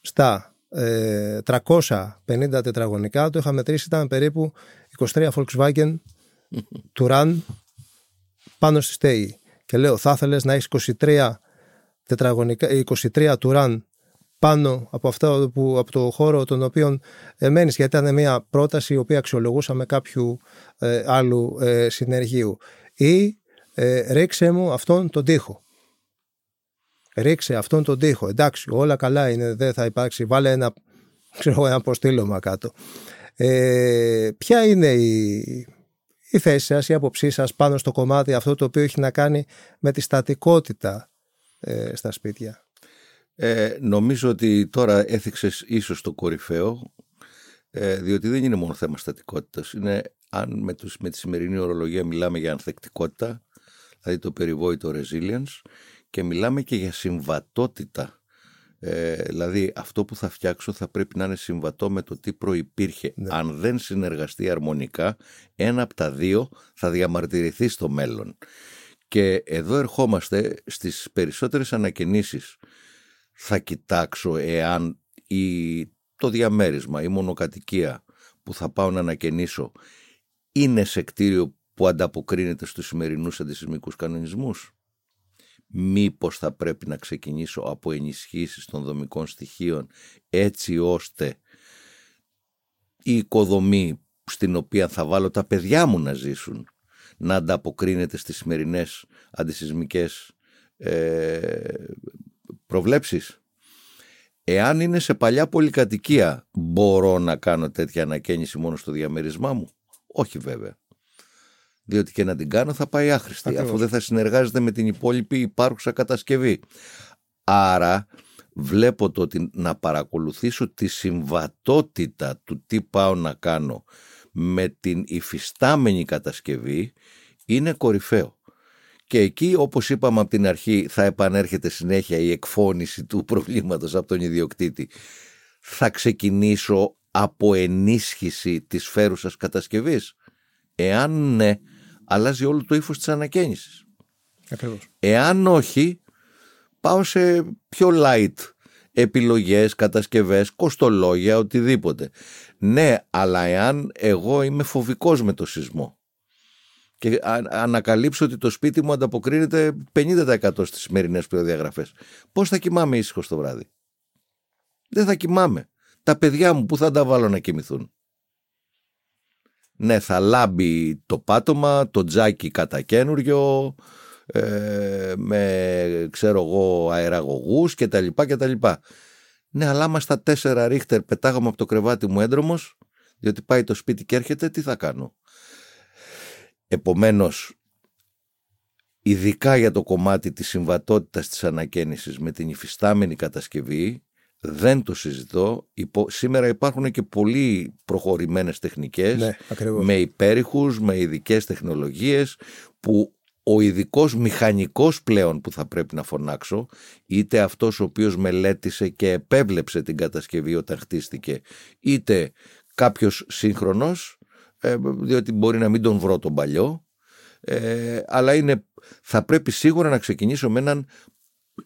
Στα 350 ε, τετραγωνικά, το είχα μετρήσει, ήταν περίπου 23 Volkswagen Touran πάνω στη στέγη. Και λέω, θα ήθελες να έχεις 23 τετραγωνικά, 23 Touran πάνω από, αυτά που, από το χώρο τον οποίο ε, μένεις, γιατί ήταν μια πρόταση η οποία αξιολογούσαμε κάποιου ε, άλλου ε, συνεργείου. Ή ε, ρίξε μου αυτόν τον τοίχο ρίξε αυτόν τον τοίχο. Εντάξει, όλα καλά είναι, δεν θα υπάρξει. Βάλε ένα, ξέρω, ένα αποστήλωμα κάτω. Ε, ποια είναι η, η θέση σας, η άποψή σας πάνω στο κομμάτι αυτό το οποίο έχει να κάνει με τη στατικότητα ε, στα σπίτια; Ε, νομίζω ότι τώρα έθιξες ίσως το κορυφαίο, ε, διότι δεν είναι μόνο θέμα στατικότητας. Είναι αν με, τους, με τη σημερινή ορολογία μιλάμε για ανθεκτικότητα, δηλαδή το περιβόητο resilience, και μιλάμε και για συμβατότητα. Ε, δηλαδή αυτό που θα φτιάξω θα πρέπει να είναι συμβατό με το τι προϋπήρχε. Ναι. Αν δεν συνεργαστεί αρμονικά, ένα από τα δύο θα διαμαρτυρηθεί στο μέλλον. Και εδώ ερχόμαστε στις περισσότερες ανακαινήσεις. Θα κοιτάξω εάν η, το διαμέρισμα, η μονοκατοικία που θα πάω να ανακαινήσω είναι σε κτίριο που ανταποκρίνεται στους σημερινούς αντισυσμικούς κανονισμούς; Μήπως θα πρέπει να ξεκινήσω από ενισχύσεις των δομικών στοιχείων έτσι ώστε η οικοδομή στην οποία θα βάλω τα παιδιά μου να ζήσουν να ανταποκρίνεται στις σημερινές αντισυσμικές ε, προβλέψεις. Εάν είναι σε παλιά πολυκατοικία μπορώ να κάνω τέτοια ανακαίνιση μόνο στο διαμέρισμά μου; Όχι βέβαια διότι και να την κάνω θα πάει άχρηστη, αφού δεν θα συνεργάζεται με την υπόλοιπη υπάρχουσα κατασκευή. Άρα βλέπω το ότι να παρακολουθήσω τη συμβατότητα του τι πάω να κάνω με την υφιστάμενη κατασκευή είναι κορυφαίο. Και εκεί, όπως είπαμε από την αρχή, θα επανέρχεται συνέχεια η εκφώνηση του προβλήματος από τον ιδιοκτήτη. Θα ξεκινήσω από ενίσχυση της φέρουσας κατασκευής. Εάν ναι, αλλάζει όλο το ύφος της ανακαίνησης. Ακριβώς. Εάν όχι, πάω σε πιο light επιλογές, κατασκευές, κοστολόγια, οτιδήποτε. Ναι, αλλά εάν εγώ είμαι φοβικός με το σεισμό και ανακαλύψω ότι το σπίτι μου ανταποκρίνεται 50% στις σημερινές προδιαγραφές, πώς θα κοιμάμαι ήσυχος το βράδυ; Δεν θα κοιμάμαι. Τα παιδιά μου που θα τα βάλω να κοιμηθούν; Ναι, θα λάμπει το πάτωμα, το τζάκι κατά καινούριο, ε, με ξέρω εγώ αεραγωγούς και τα λοιπά και τα λοιπά. Ναι, αλλά άμα στα τέσσερα ρίχτερ πετάγαμε από το κρεβάτι μου έντρομος, διότι πάει το σπίτι και έρχεται, τι θα κάνω; Επομένως, ειδικά για το κομμάτι της συμβατότητας της ανακαίνησης με την υφιστάμενη κατασκευή, δεν το συζητώ. Σήμερα υπάρχουν και πολύ προχωρημένες τεχνικές ναι, με υπέρηχους, με ειδικές τεχνολογίες που ο ειδικός μηχανικός πλέον που θα πρέπει να φωνάξω, είτε αυτός ο οποίος μελέτησε και επέβλεψε την κατασκευή όταν χτίστηκε, είτε κάποιος σύγχρονος, ε, διότι μπορεί να μην τον βρω τον παλιό, ε, αλλά είναι, θα πρέπει σίγουρα να ξεκινήσω με έναν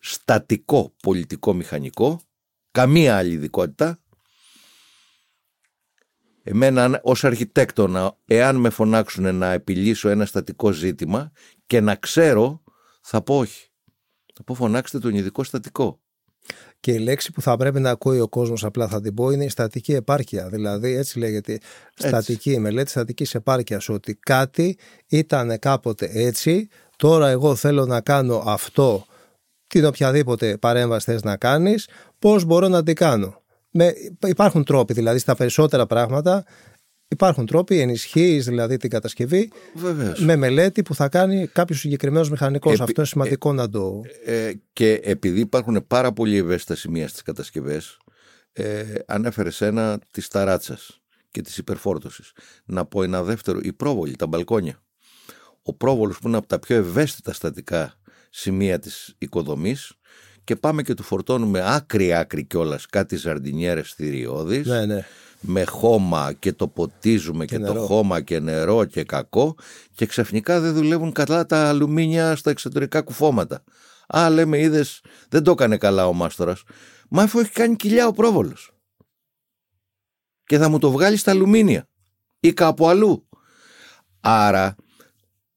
στατικό πολιτικό μηχανικό, καμία άλλη ειδικότητα, Εμένα ως αρχιτέκτονα, εάν με φωνάξουν να επιλύσω ένα στατικό ζήτημα και να ξέρω, θα πω όχι. Θα πω φωνάξτε τον ειδικό στατικό. Και η λέξη που θα πρέπει να ακούει ο κόσμος, απλά θα την πω, είναι η στατική επάρκεια. Δηλαδή, έτσι λέγεται. Στατική, μελέτη στατικής επάρκειας. Ότι κάτι ήταν κάποτε έτσι, τώρα εγώ θέλω να κάνω αυτό, την οποιαδήποτε παρέμβαση θες να κάνεις, πώς μπορώ να την κάνω με, υπάρχουν τρόποι δηλαδή στα περισσότερα πράγματα. Υπάρχουν τρόποι, ενισχύεις δηλαδή την κατασκευή Βεβαίως. με μελέτη που θα κάνει κάποιος συγκεκριμένος μηχανικός. Αυτό είναι σημαντικό ε, να το. Ε, και επειδή υπάρχουν πάρα πολύ ευαίσθητα σημεία στις κατασκευές, ε, ανέφερες ένα της ταράτσας και της υπερφόρτωσης. Να πω ένα δεύτερο, η πρόβολη, τα μπαλκόνια. Ο πρόβολο που είναι από τα πιο ευαίσθητα στατικά σημεία της οικοδομής και πάμε και του φορτώνουμε άκρη άκρη κιόλας κάτι ζαρντινιέρες θηριώδεις ναι, ναι. με χώμα και το ποτίζουμε και, το χώμα και νερό και κακό και ξαφνικά δεν δουλεύουν καλά τα αλουμίνια στα εξωτερικά κουφώματα. Α, λέμε, είδες, δεν το έκανε καλά ο μάστορας. Μα αφού έχει κάνει κοιλιά ο πρόβολος. Και θα μου το βγάλει στα αλουμίνια ή κάπου αλλού. Άρα,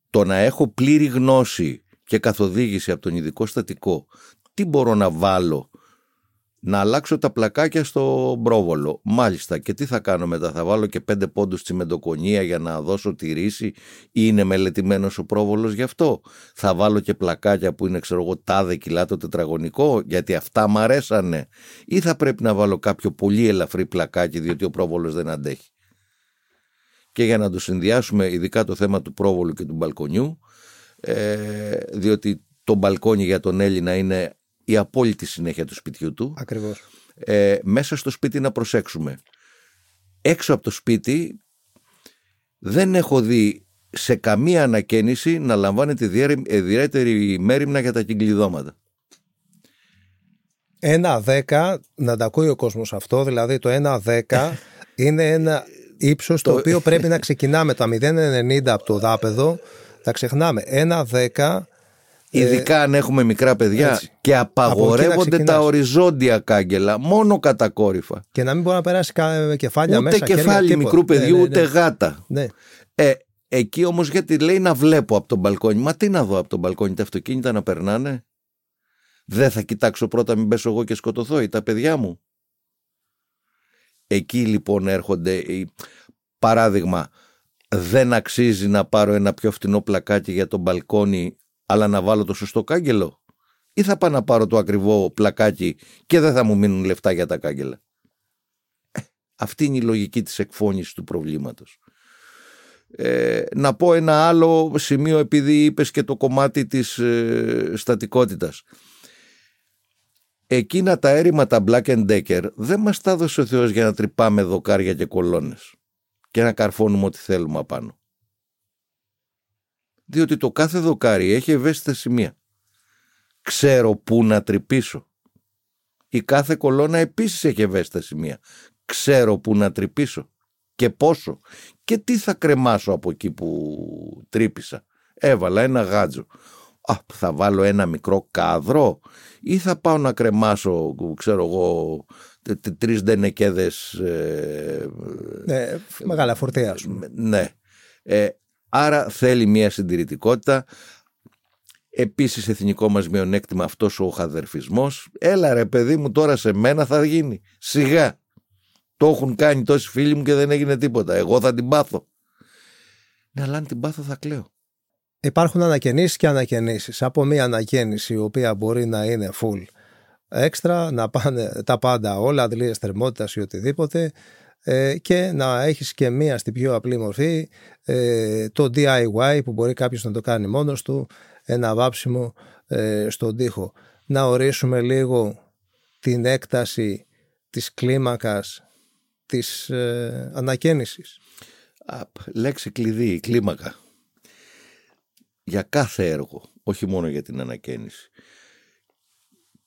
το να έχω πλήρη γνώση και καθοδήγηση από τον ειδικό στατικό τι μπορώ να βάλω; Να αλλάξω τα πλακάκια στο πρόβολο. Μάλιστα. Και τι θα κάνω μετά, θα βάλω και πέντε πόντους τσιμεντοκονία για να δώσω τη ρίση; Ή είναι μελετημένος ο πρόβολος γι' αυτό; Θα βάλω και πλακάκια που είναι ξέρω εγώ τάδε κιλά το τετραγωνικό γιατί αυτά μ' αρέσανε; Ή θα πρέπει να βάλω κάποιο πολύ ελαφρύ πλακάκι διότι ο πρόβολος δεν αντέχει; Και για να το συνδυάσουμε ειδικά το θέμα του πρόβολου και του μπαλκονιού ε, διότι το μπαλκόνι για τον Έλληνα είναι η απόλυτη συνέχεια του σπιτιού του. Ακριβώς. Ε, μέσα στο σπίτι να προσέξουμε. Έξω από το σπίτι δεν έχω δει σε καμία ανακαίνιση να λαμβάνεται ιδιαίτερη μέρημνα για τα κυκλειδώματα. Ένα δέκα, να τα ακούει ο κόσμος αυτό, δηλαδή το ένα δέκα είναι ένα ύψος το, οποίο πρέπει να ξεκινάμε τα 0,90 από το δάπεδο, τα ξεχνάμε. Ένα δέκα ε, Ειδικά αν έχουμε μικρά παιδιά και απαγορεύονται τα οριζόντια κάγκελα, μόνο κατακόρυφα. Και να μην μπορεί να περάσει κεφάλια ούτε μέσα. Ούτε κεφάλι μικρού παιδιού, ναι, ναι, ούτε ναι. γάτα. Ναι. Ε, εκεί όμως γιατί λέει να βλέπω από τον μπαλκόνι. Μα τι να δω από τον μπαλκόνι, τα αυτοκίνητα να περνάνε. Δεν θα κοιτάξω πρώτα μην πέσω εγώ και σκοτωθώ ή τα παιδιά μου. Εκεί λοιπόν έρχονται. Παράδειγμα, δεν αξίζει να πάρω ένα πιο φτηνό πλακάκι για τον μπαλκόνι αλλά να βάλω το σωστό κάγκελο; Ή θα πάω να πάρω το ακριβό πλακάκι και δεν θα μου μείνουν λεφτά για τα κάγκελα; Ε, αυτή είναι η λογική της εκφώνησης του προβλήματος. Ε, να πω ένα άλλο σημείο επειδή είπες και το κομμάτι της ε, στατικότητας. Εκείνα τα έρημα τα Black and Decker δεν μας τα έδωσε ο Θεός για να τρυπάμε δοκάρια και κολόνες και να καρφώνουμε ό,τι θέλουμε απάνω διότι το κάθε δοκάρι έχει ευαίσθητα σημεία. Ξέρω πού να τρυπήσω. Η κάθε κολόνα επίσης έχει ευαίσθητα σημεία. Ξέρω πού να τρυπήσω και πόσο και τι θα κρεμάσω από εκεί που τρύπησα. Έβαλα ένα γάτζο. Α, θα βάλω ένα μικρό κάδρο ή θα πάω να κρεμάσω, ξέρω εγώ, τρεις δενεκέδες... Ε, ναι, μεγάλα φορτία, Ναι. Ε, άρα θέλει μια συντηρητικότητα. Επίσης εθνικό μας μειονέκτημα αυτός ο χαδερφισμός. Έλα ρε παιδί μου τώρα σε μένα θα γίνει. Σιγά. Το έχουν κάνει τόσοι φίλοι μου και δεν έγινε τίποτα. Εγώ θα την πάθω. Ναι, αλλά αν την πάθω θα κλαίω. Υπάρχουν ανακαινήσεις και ανακαινήσεις. Από μια ανακαίνιση η οποία μπορεί να είναι full έξτρα, να πάνε τα πάντα όλα, αντλίες θερμότητας ή οτιδήποτε ε, και να έχεις και μία στην πιο απλή μορφή ε, το DIY που μπορεί κάποιος να το κάνει μόνος του, ένα βάψιμο ε, στον τοίχο. Να ορίσουμε λίγο την έκταση της κλίμακας της ε, ανακαίνησης. λέξη κλειδί, κλίμακα. Για κάθε έργο, όχι μόνο για την ανακαίνιση.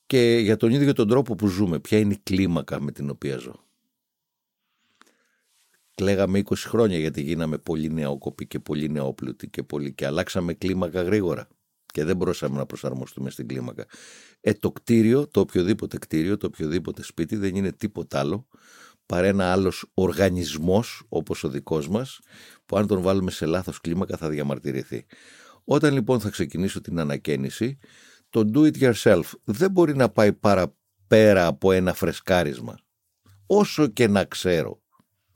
Και για τον ίδιο τον τρόπο που ζούμε, ποια είναι η κλίμακα με την οποία ζω. Κλαίγαμε 20 χρόνια γιατί γίναμε πολύ νεόκοποι και πολύ νεόπλουτοι και, πολύ, και αλλάξαμε κλίμακα γρήγορα και δεν μπορούσαμε να προσαρμοστούμε στην κλίμακα. Ε, το κτίριο, το οποιοδήποτε κτίριο, το οποιοδήποτε σπίτι δεν είναι τίποτα άλλο παρά ένα άλλος οργανισμός όπως ο δικός μας που αν τον βάλουμε σε λάθος κλίμακα θα διαμαρτυρηθεί. Όταν λοιπόν θα ξεκινήσω την ανακαίνιση το do it yourself δεν μπορεί να πάει παραπέρα από ένα φρεσκάρισμα. Όσο και να ξέρω.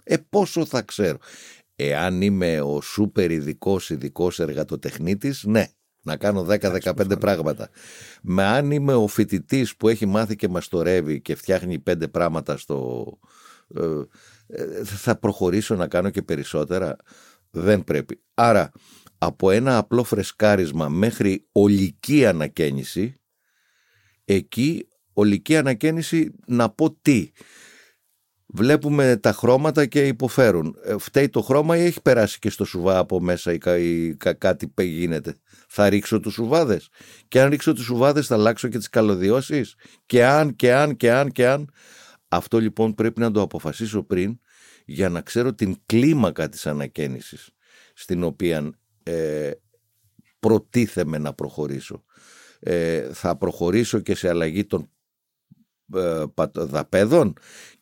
Ε πόσο θα ξέρω. Εάν είμαι ο σούπερ ειδικός ειδικός εργατοτεχνίτης, ναι, να κάνω 10-15 πράγματα. Με αν είμαι ο φοιτητής που έχει μάθει και μαστορεύει και φτιάχνει πέντε πράγματα στο... Ε, ε, θα προχωρήσω να κάνω και περισσότερα. Δεν πρέπει. Άρα από ένα απλό φρεσκάρισμα μέχρι ολική ανακαίνιση, εκεί ολική ανακαίνιση να πω τι. Βλέπουμε τα χρώματα και υποφέρουν. Ε, φταίει το χρώμα ή έχει περάσει και στο σουβά από μέσα ή, κάτι γίνεται. Θα ρίξω τους σουβάδες. Και αν ρίξω τους σουβάδες θα αλλάξω και τις καλωδιώσεις. Και αν, και αν, και αν, και αν. Αυτό λοιπόν πρέπει να το αποφασίσω πριν για να ξέρω την κλίμακα της ανακαίνησης στην οποία ε, προτίθεμαι να προχωρήσω. Ε, θα προχωρήσω και σε αλλαγή των ε, δαπέδων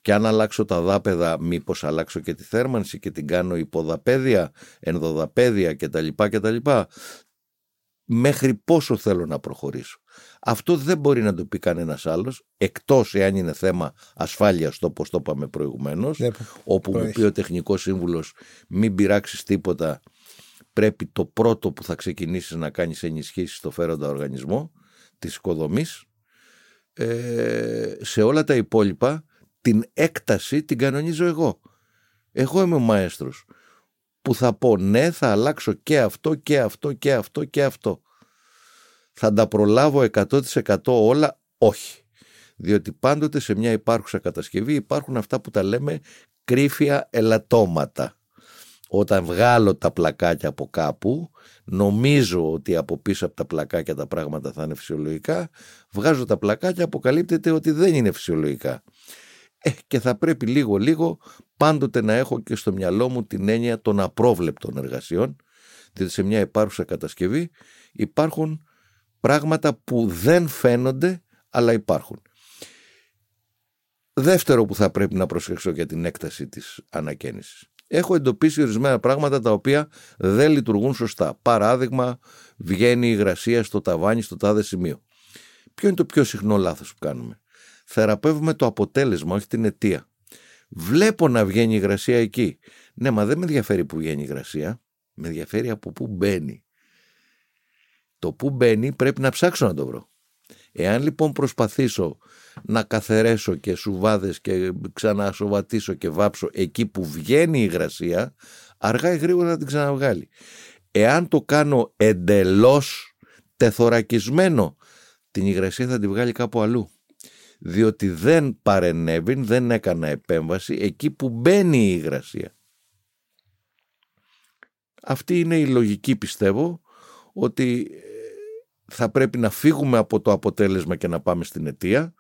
και αν αλλάξω τα δάπεδα μήπως αλλάξω και τη θέρμανση και την κάνω υποδαπέδια, ενδοδαπέδια κτλ. κτλ. Μέχρι πόσο θέλω να προχωρήσω. Αυτό δεν μπορεί να το πει κανένας άλλος, εκτός εάν είναι θέμα ασφάλειας, το όπως το είπαμε προηγουμένως, ναι, όπου μου πει ο τεχνικό σύμβουλος, μην πειράξεις τίποτα, πρέπει το πρώτο που θα ξεκινήσεις να κάνεις ενισχύσεις στο φέροντα οργανισμό της οικοδομής ε, σε όλα τα υπόλοιπα την έκταση την κανονίζω εγώ. Εγώ είμαι ο μαέστρος που θα πω ναι θα αλλάξω και αυτό και αυτό και αυτό και αυτό θα τα προλάβω 100% όλα; Όχι. Διότι πάντοτε σε μια υπάρχουσα κατασκευή υπάρχουν αυτά που τα λέμε κρύφια ελαττώματα όταν βγάλω τα πλακάκια από κάπου, νομίζω ότι από πίσω από τα πλακάκια τα πράγματα θα είναι φυσιολογικά, βγάζω τα πλακάκια, αποκαλύπτεται ότι δεν είναι φυσιολογικά. Ε, και θα πρέπει λίγο λίγο πάντοτε να έχω και στο μυαλό μου την έννοια των απρόβλεπτων εργασιών, διότι σε μια υπάρχουσα κατασκευή υπάρχουν πράγματα που δεν φαίνονται αλλά υπάρχουν. Δεύτερο που θα πρέπει να προσέξω για την έκταση της ανακαίνησης έχω εντοπίσει ορισμένα πράγματα τα οποία δεν λειτουργούν σωστά. Παράδειγμα, βγαίνει η υγρασία στο ταβάνι στο τάδε σημείο. Ποιο είναι το πιο συχνό λάθος που κάνουμε; Θεραπεύουμε το αποτέλεσμα, όχι την αιτία. Βλέπω να βγαίνει η υγρασία εκεί. Ναι, μα δεν με ενδιαφέρει που βγαίνει η υγρασία. Με ενδιαφέρει από πού μπαίνει. Το πού μπαίνει πρέπει να ψάξω να το βρω. Εάν λοιπόν προσπαθήσω να καθαρέσω και σουβάδες και ξανασοβατήσω και βάψω εκεί που βγαίνει η υγρασία, αργά ή γρήγορα θα την ξαναβγάλει. Εάν το κάνω εντελώς τεθωρακισμένο, την υγρασία θα την βγάλει κάπου αλλού. Διότι δεν παρενέβη, δεν έκανα επέμβαση εκεί που μπαίνει η υγρασία. Αυτή είναι η λογική πιστεύω ότι θα πρέπει να φύγουμε από το αποτέλεσμα και να πάμε στην αιτία.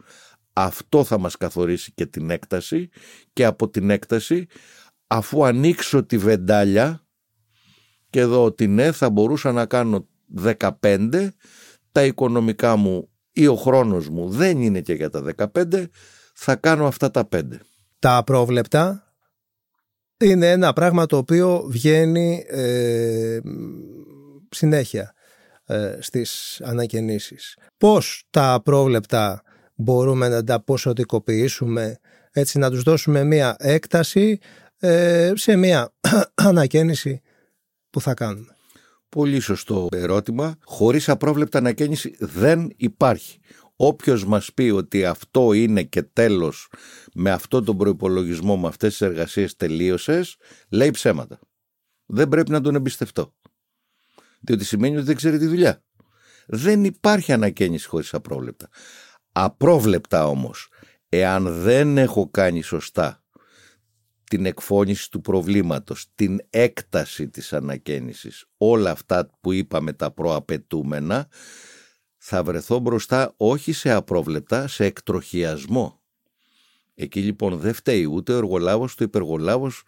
Αυτό θα μας καθορίσει και την έκταση και από την έκταση αφού ανοίξω τη βεντάλια και εδώ ότι ναι θα μπορούσα να κάνω 15 τα οικονομικά μου ή ο χρόνος μου δεν είναι και για τα 15, θα κάνω αυτά τα 5. Τα απρόβλεπτα είναι ένα πράγμα το οποίο βγαίνει ε, συνέχεια ε, στις ανακαινήσεις. Πώς τα απρόβλεπτα μπορούμε να τα ποσοτικοποιήσουμε έτσι να τους δώσουμε μία έκταση ε, σε μία ανακαίνιση που θα κάνουμε; Πολύ σωστό ερώτημα. Χωρίς απρόβλεπτα ανακαίνιση δεν υπάρχει. Όποιος μας πει ότι αυτό είναι και τέλος με αυτό τον προϋπολογισμό, με αυτές τις εργασίες τελείωσες, λέει ψέματα. Δεν πρέπει να τον εμπιστευτώ. Διότι σημαίνει ότι δεν ξέρει τη δουλειά. Δεν υπάρχει ανακαίνιση χωρίς απρόβλεπτα. Απρόβλεπτα όμως, εάν δεν έχω κάνει σωστά την εκφώνηση του προβλήματος, την έκταση της ανακαίνησης, όλα αυτά που είπαμε τα προαπαιτούμενα, θα βρεθώ μπροστά όχι σε απρόβλεπτα, σε εκτροχιασμό. Εκεί λοιπόν δεν φταίει ούτε ο εργολάβος, ούτε ο υπεργολάβος,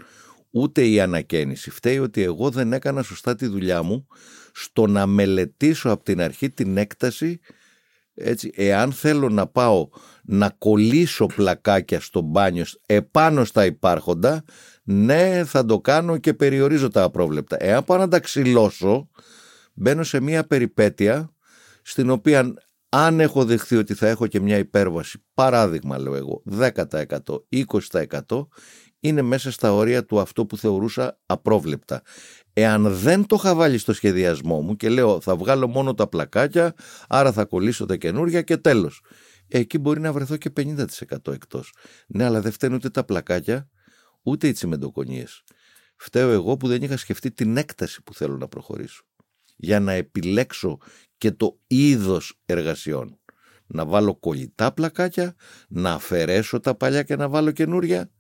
ούτε η ανακαίνιση. Φταίει ότι εγώ δεν έκανα σωστά τη δουλειά μου στο να μελετήσω από την αρχή την έκταση έτσι, εάν θέλω να πάω να κολλήσω πλακάκια στο μπάνιο επάνω στα υπάρχοντα, ναι θα το κάνω και περιορίζω τα απρόβλεπτα. Εάν πάω να τα ξυλώσω, μπαίνω σε μια περιπέτεια στην οποία αν έχω δεχθεί ότι θα έχω και μια υπέρβαση, παράδειγμα λέω εγώ, 10%, 20%, είναι μέσα στα όρια του αυτό που θεωρούσα απρόβλεπτα. Εάν δεν το είχα βάλει στο σχεδιασμό μου και λέω θα βγάλω μόνο τα πλακάκια, άρα θα κολλήσω τα καινούργια και τέλος. Εκεί μπορεί να βρεθώ και 50% εκτός. Ναι, αλλά δεν φταίνουν ούτε τα πλακάκια, ούτε οι τσιμεντοκονίες. Φταίω εγώ που δεν είχα σκεφτεί την έκταση που θέλω να προχωρήσω. Για να επιλέξω και το είδος εργασιών. Να βάλω κολλητά πλακάκια, να αφαιρέσω τα παλιά και να βάλω καινούρια.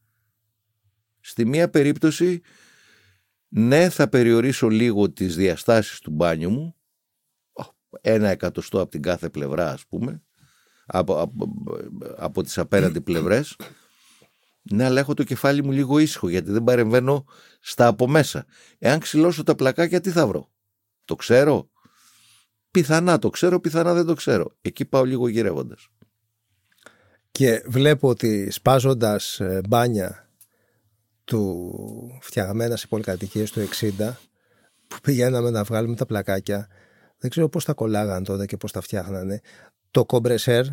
Στη μία περίπτωση ναι, θα περιορίσω λίγο τις διαστάσεις του μπάνιου μου, ένα εκατοστό από την κάθε πλευρά ας πούμε, από, από, από τις απέναντι πλευρές. Ναι, αλλά έχω το κεφάλι μου λίγο ήσυχο γιατί δεν παρεμβαίνω στα από μέσα. Εάν ξυλώσω τα πλακάκια τι θα βρω; Το ξέρω; Πιθανά το ξέρω, πιθανά δεν το ξέρω. Εκεί πάω λίγο γυρεύοντας. Και βλέπω ότι σπάζοντας ε, μπάνια του φτιαγμένα σε πολυκατοικίες του 60 που πηγαίναμε να βγάλουμε τα πλακάκια. Δεν ξέρω πώς τα κολλάγαν τότε και πώς τα φτιάχνανε. Το κομπρεσέρ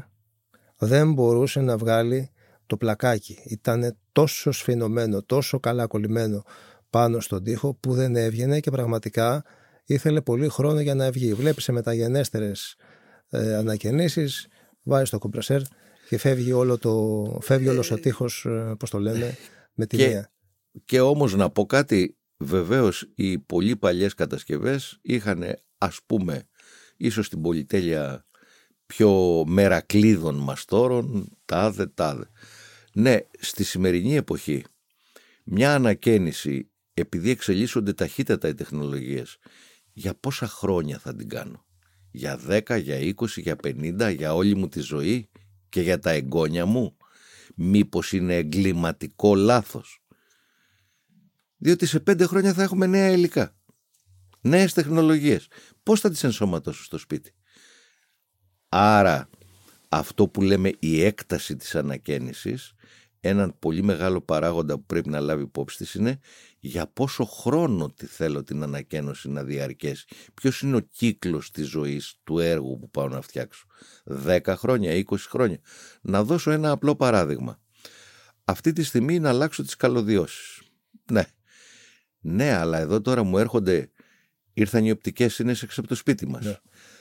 δεν μπορούσε να βγάλει το πλακάκι. Ήταν τόσο σφινωμένο, τόσο καλά κολλημένο πάνω στον τοίχο που δεν έβγαινε και πραγματικά ήθελε πολύ χρόνο για να βγει. Βλέπεις σε μεταγενέστερες ε, ανακαινήσεις βάζεις το κομπρεσέρ και φεύγει όλο το, φεύγει όλος ο τείχος, ε, πώς το λέμε, με τη μία. Και όμως να πω κάτι, βεβαίως οι πολύ παλιές κατασκευές είχαν ας πούμε ίσως την πολυτέλεια πιο μερακλείδων μαστόρων, τάδε, τάδε. Ναι, στη σημερινή εποχή μια ανακαίνιση επειδή εξελίσσονται ταχύτατα οι τεχνολογίες για πόσα χρόνια θα την κάνω; Για 10, για 20, για 50, για όλη μου τη ζωή και για τα εγγόνια μου; Μήπως είναι εγκληματικό λάθος; Διότι σε πέντε χρόνια θα έχουμε νέα υλικά. Νέες τεχνολογίες. Πώς θα τις ενσωματώσω στο σπίτι; Άρα αυτό που λέμε η έκταση της ανακαίνησης έναν πολύ μεγάλο παράγοντα που πρέπει να λάβει υπόψη της είναι για πόσο χρόνο τη θέλω την ανακαίνωση να διαρκέσει. Ποιος είναι ο κύκλος της ζωής του έργου που πάω να φτιάξω. 10 χρόνια, 20 χρόνια. Να δώσω ένα απλό παράδειγμα. Αυτή τη στιγμή να αλλάξω τις καλωδιώσεις. Ναι, ναι, αλλά εδώ τώρα μου έρχονται. Ήρθαν οι οπτικές σύνες έξω από το σπίτι μας. Ναι.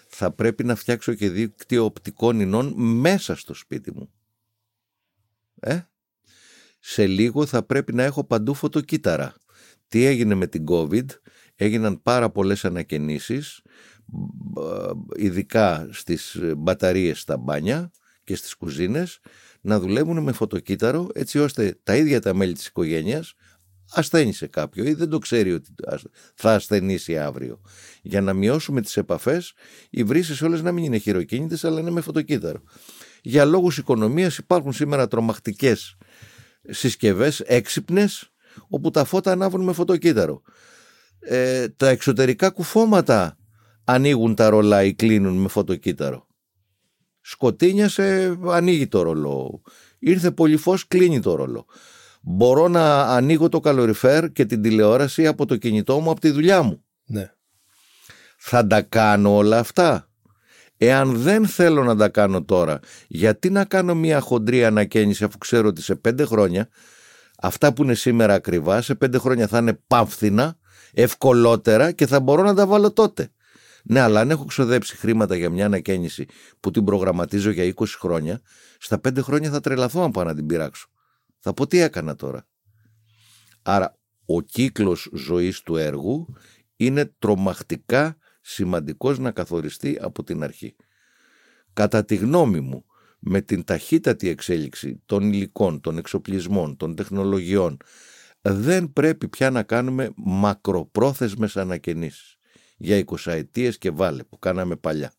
Θα πρέπει να φτιάξω και δίκτυο οπτικών ινών μέσα στο σπίτι μου. Ε; Σε λίγο θα πρέπει να έχω παντού φωτοκύτταρα. Τι έγινε με την COVID, έγιναν πάρα πολλές ανακαινήσεις, ειδικά στις μπαταρίες στα μπάνια και στις κουζίνες, να δουλεύουν με φωτοκύτταρο έτσι ώστε τα ίδια τα μέλη της οικογένειας ασθένησε κάποιο ή δεν το ξέρει ότι θα ασθενήσει αύριο. Για να μειώσουμε τις επαφές, οι βρύσες όλες να μην είναι χειροκίνητες, αλλά είναι με φωτοκύτταρο. Για λόγους οικονομίας υπάρχουν σήμερα τρομακτικές συσκευές, έξυπνες, όπου τα φώτα ανάβουν με φωτοκύτταρο. Ε, τα εξωτερικά κουφώματα ανοίγουν τα ρολά ή κλείνουν με φωτοκύτταρο. Σκοτίνιασε, ανοίγει το ρολό. Ήρθε πολύ φως, κλείνει το ρολό. Μπορώ να ανοίγω το καλοριφέρ και την τηλεόραση από το κινητό μου από τη δουλειά μου. Ναι. Θα τα κάνω όλα αυτά. Εάν δεν θέλω να τα κάνω τώρα, γιατί να κάνω μια χοντρή ανακαίνιση αφού ξέρω ότι σε πέντε χρόνια αυτά που είναι σήμερα ακριβά, σε πέντε χρόνια θα είναι πάμφθηνα, ευκολότερα και θα μπορώ να τα βάλω τότε. Ναι, αλλά αν έχω ξοδέψει χρήματα για μια ανακαίνιση που την προγραμματίζω για 20 χρόνια, στα 5 χρόνια θα τρελαθώ αν πάω να την πειράξω. Θα πω τι έκανα τώρα. Άρα ο κύκλος ζωής του έργου είναι τρομακτικά σημαντικός να καθοριστεί από την αρχή. Κατά τη γνώμη μου, με την ταχύτατη εξέλιξη των υλικών, των εξοπλισμών, των τεχνολογιών, δεν πρέπει πια να κάνουμε μακροπρόθεσμες ανακαινήσεις για εικοσαετίες και βάλε που κάναμε παλιά.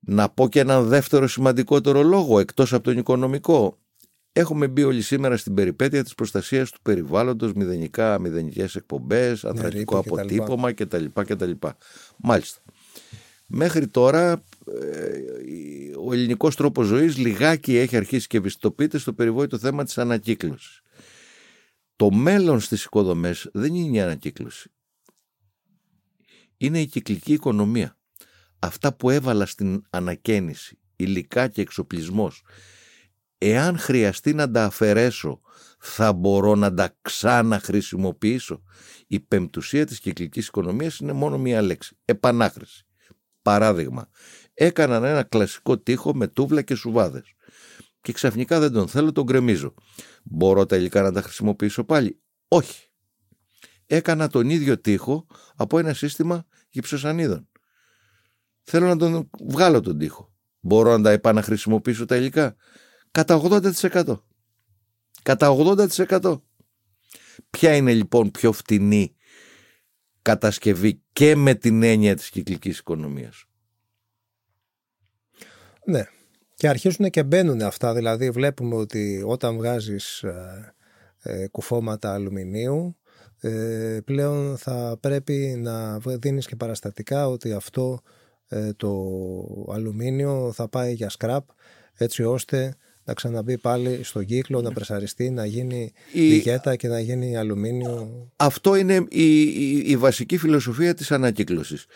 Να πω και έναν δεύτερο σημαντικότερο λόγο εκτός από τον οικονομικό. Έχουμε μπει όλοι σήμερα στην περιπέτεια της προστασίας του περιβάλλοντος, μηδενικά, μηδενικές εκπομπές, ανθρακτικό αποτύπωμα κτλ. κτλ. Μάλιστα. Μέχρι τώρα ε, ο ελληνικός τρόπος ζωής λιγάκι έχει αρχίσει και ευαισθητοποιείται στο περιβόητο θέμα της ανακύκλωσης. Το μέλλον στις οικοδομές δεν είναι η ανακύκλωση είναι η κυκλική οικονομία. Αυτά που έβαλα στην ανακαίνιση, υλικά και εξοπλισμός, εάν χρειαστεί να τα αφαιρέσω, θα μπορώ να τα ξαναχρησιμοποιήσω. Η πεμπτουσία της κυκλικής οικονομίας είναι μόνο μία λέξη. Επανάχρηση. Παράδειγμα, έκαναν ένα κλασικό τοίχο με τούβλα και σουβάδες και ξαφνικά δεν τον θέλω, τον γκρεμίζω. Μπορώ τα υλικά να τα χρησιμοποιήσω πάλι; Όχι έκανα τον ίδιο τοίχο από ένα σύστημα γυψοσανίδων. Θέλω να τον βγάλω τον τοίχο. Μπορώ να τα επαναχρησιμοποιήσω τα υλικά. Κατά 80%. Κατά 80%. Ποια είναι λοιπόν πιο φτηνή κατασκευή και με την έννοια της κυκλικής οικονομίας; Ναι. Και αρχίζουν και μπαίνουν αυτά. Δηλαδή βλέπουμε ότι όταν βγάζεις ε, ε κουφώματα αλουμινίου ε, πλέον θα πρέπει να δίνεις και παραστατικά ότι αυτό ε, το αλουμίνιο θα πάει για σκραπ έτσι ώστε να ξαναμπεί πάλι στον κύκλο, να πρεσαριστεί, να γίνει η... και να γίνει αλουμίνιο. Αυτό είναι η, η, βασική φιλοσοφία της ανακύκλωσης.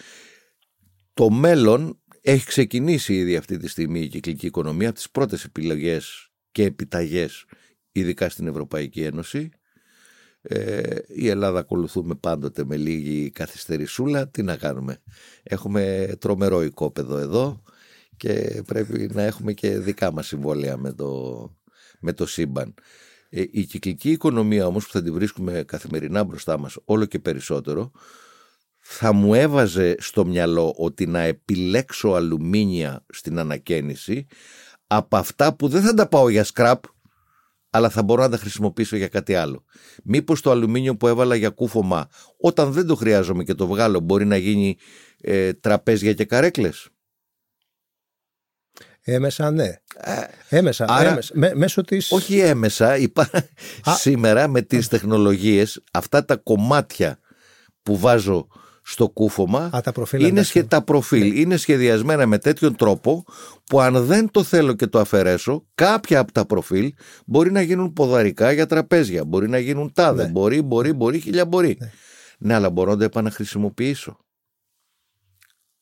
Το μέλλον έχει ξεκινήσει ήδη αυτή τη στιγμή η κυκλική οικονομία από τις πρώτες επιλογές και επιταγές ειδικά στην Ευρωπαϊκή Ένωση ε, η Ελλάδα ακολουθούμε πάντοτε με λίγη καθυστερησούλα. Τι να κάνουμε; Έχουμε τρομερό οικόπεδο εδώ και πρέπει να έχουμε και δικά μας συμβόλαια με το, με το σύμπαν. Ε, η κυκλική οικονομία όμως που θα την βρίσκουμε καθημερινά μπροστά μας όλο και περισσότερο θα μου έβαζε στο μυαλό ότι να επιλέξω αλουμίνια στην ανακαίνιση από αυτά που δεν θα τα πάω για σκραπ αλλά θα μπορώ να τα χρησιμοποιήσω για κάτι άλλο. Μήπως το αλουμίνιο που έβαλα για κούφωμα, όταν δεν το χρειάζομαι και το βγάλω, μπορεί να γίνει ε, τραπέζια και καρέκλες; Έμεσα, ναι. Ε, έμεσα, άρα, έμεσα. μέσω της... Όχι έμεσα, υπά... σήμερα με τις τεχνολογίες, αυτά τα κομμάτια που βάζω στο κούφωμα Α, τα προφίλ, είναι, σχε... τα προφίλ ναι. είναι σχεδιασμένα με τέτοιον τρόπο που αν δεν το θέλω και το αφαιρέσω κάποια από τα προφίλ μπορεί να γίνουν ποδαρικά για τραπέζια μπορεί να γίνουν τάδε, ναι. μπορεί, μπορεί, μπορεί, χιλιά μπορεί ναι. ναι αλλά μπορώ να το επαναχρησιμοποιήσω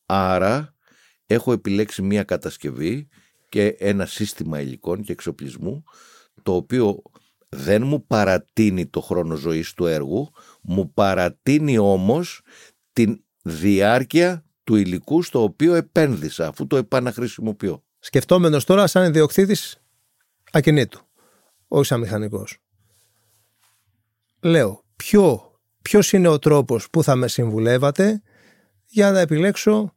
άρα έχω επιλέξει μία κατασκευή και ένα σύστημα υλικών και εξοπλισμού το οποίο δεν μου παρατείνει το χρόνο ζωής του έργου, μου παρατείνει όμως την διάρκεια του υλικού στο οποίο επένδυσα αφού το επαναχρησιμοποιώ. Σκεφτόμενος τώρα σαν ιδιοκτήτης ακινήτου, όχι σαν μηχανικός. Λέω, ποιο, ποιος είναι ο τρόπος που θα με συμβουλεύατε για να επιλέξω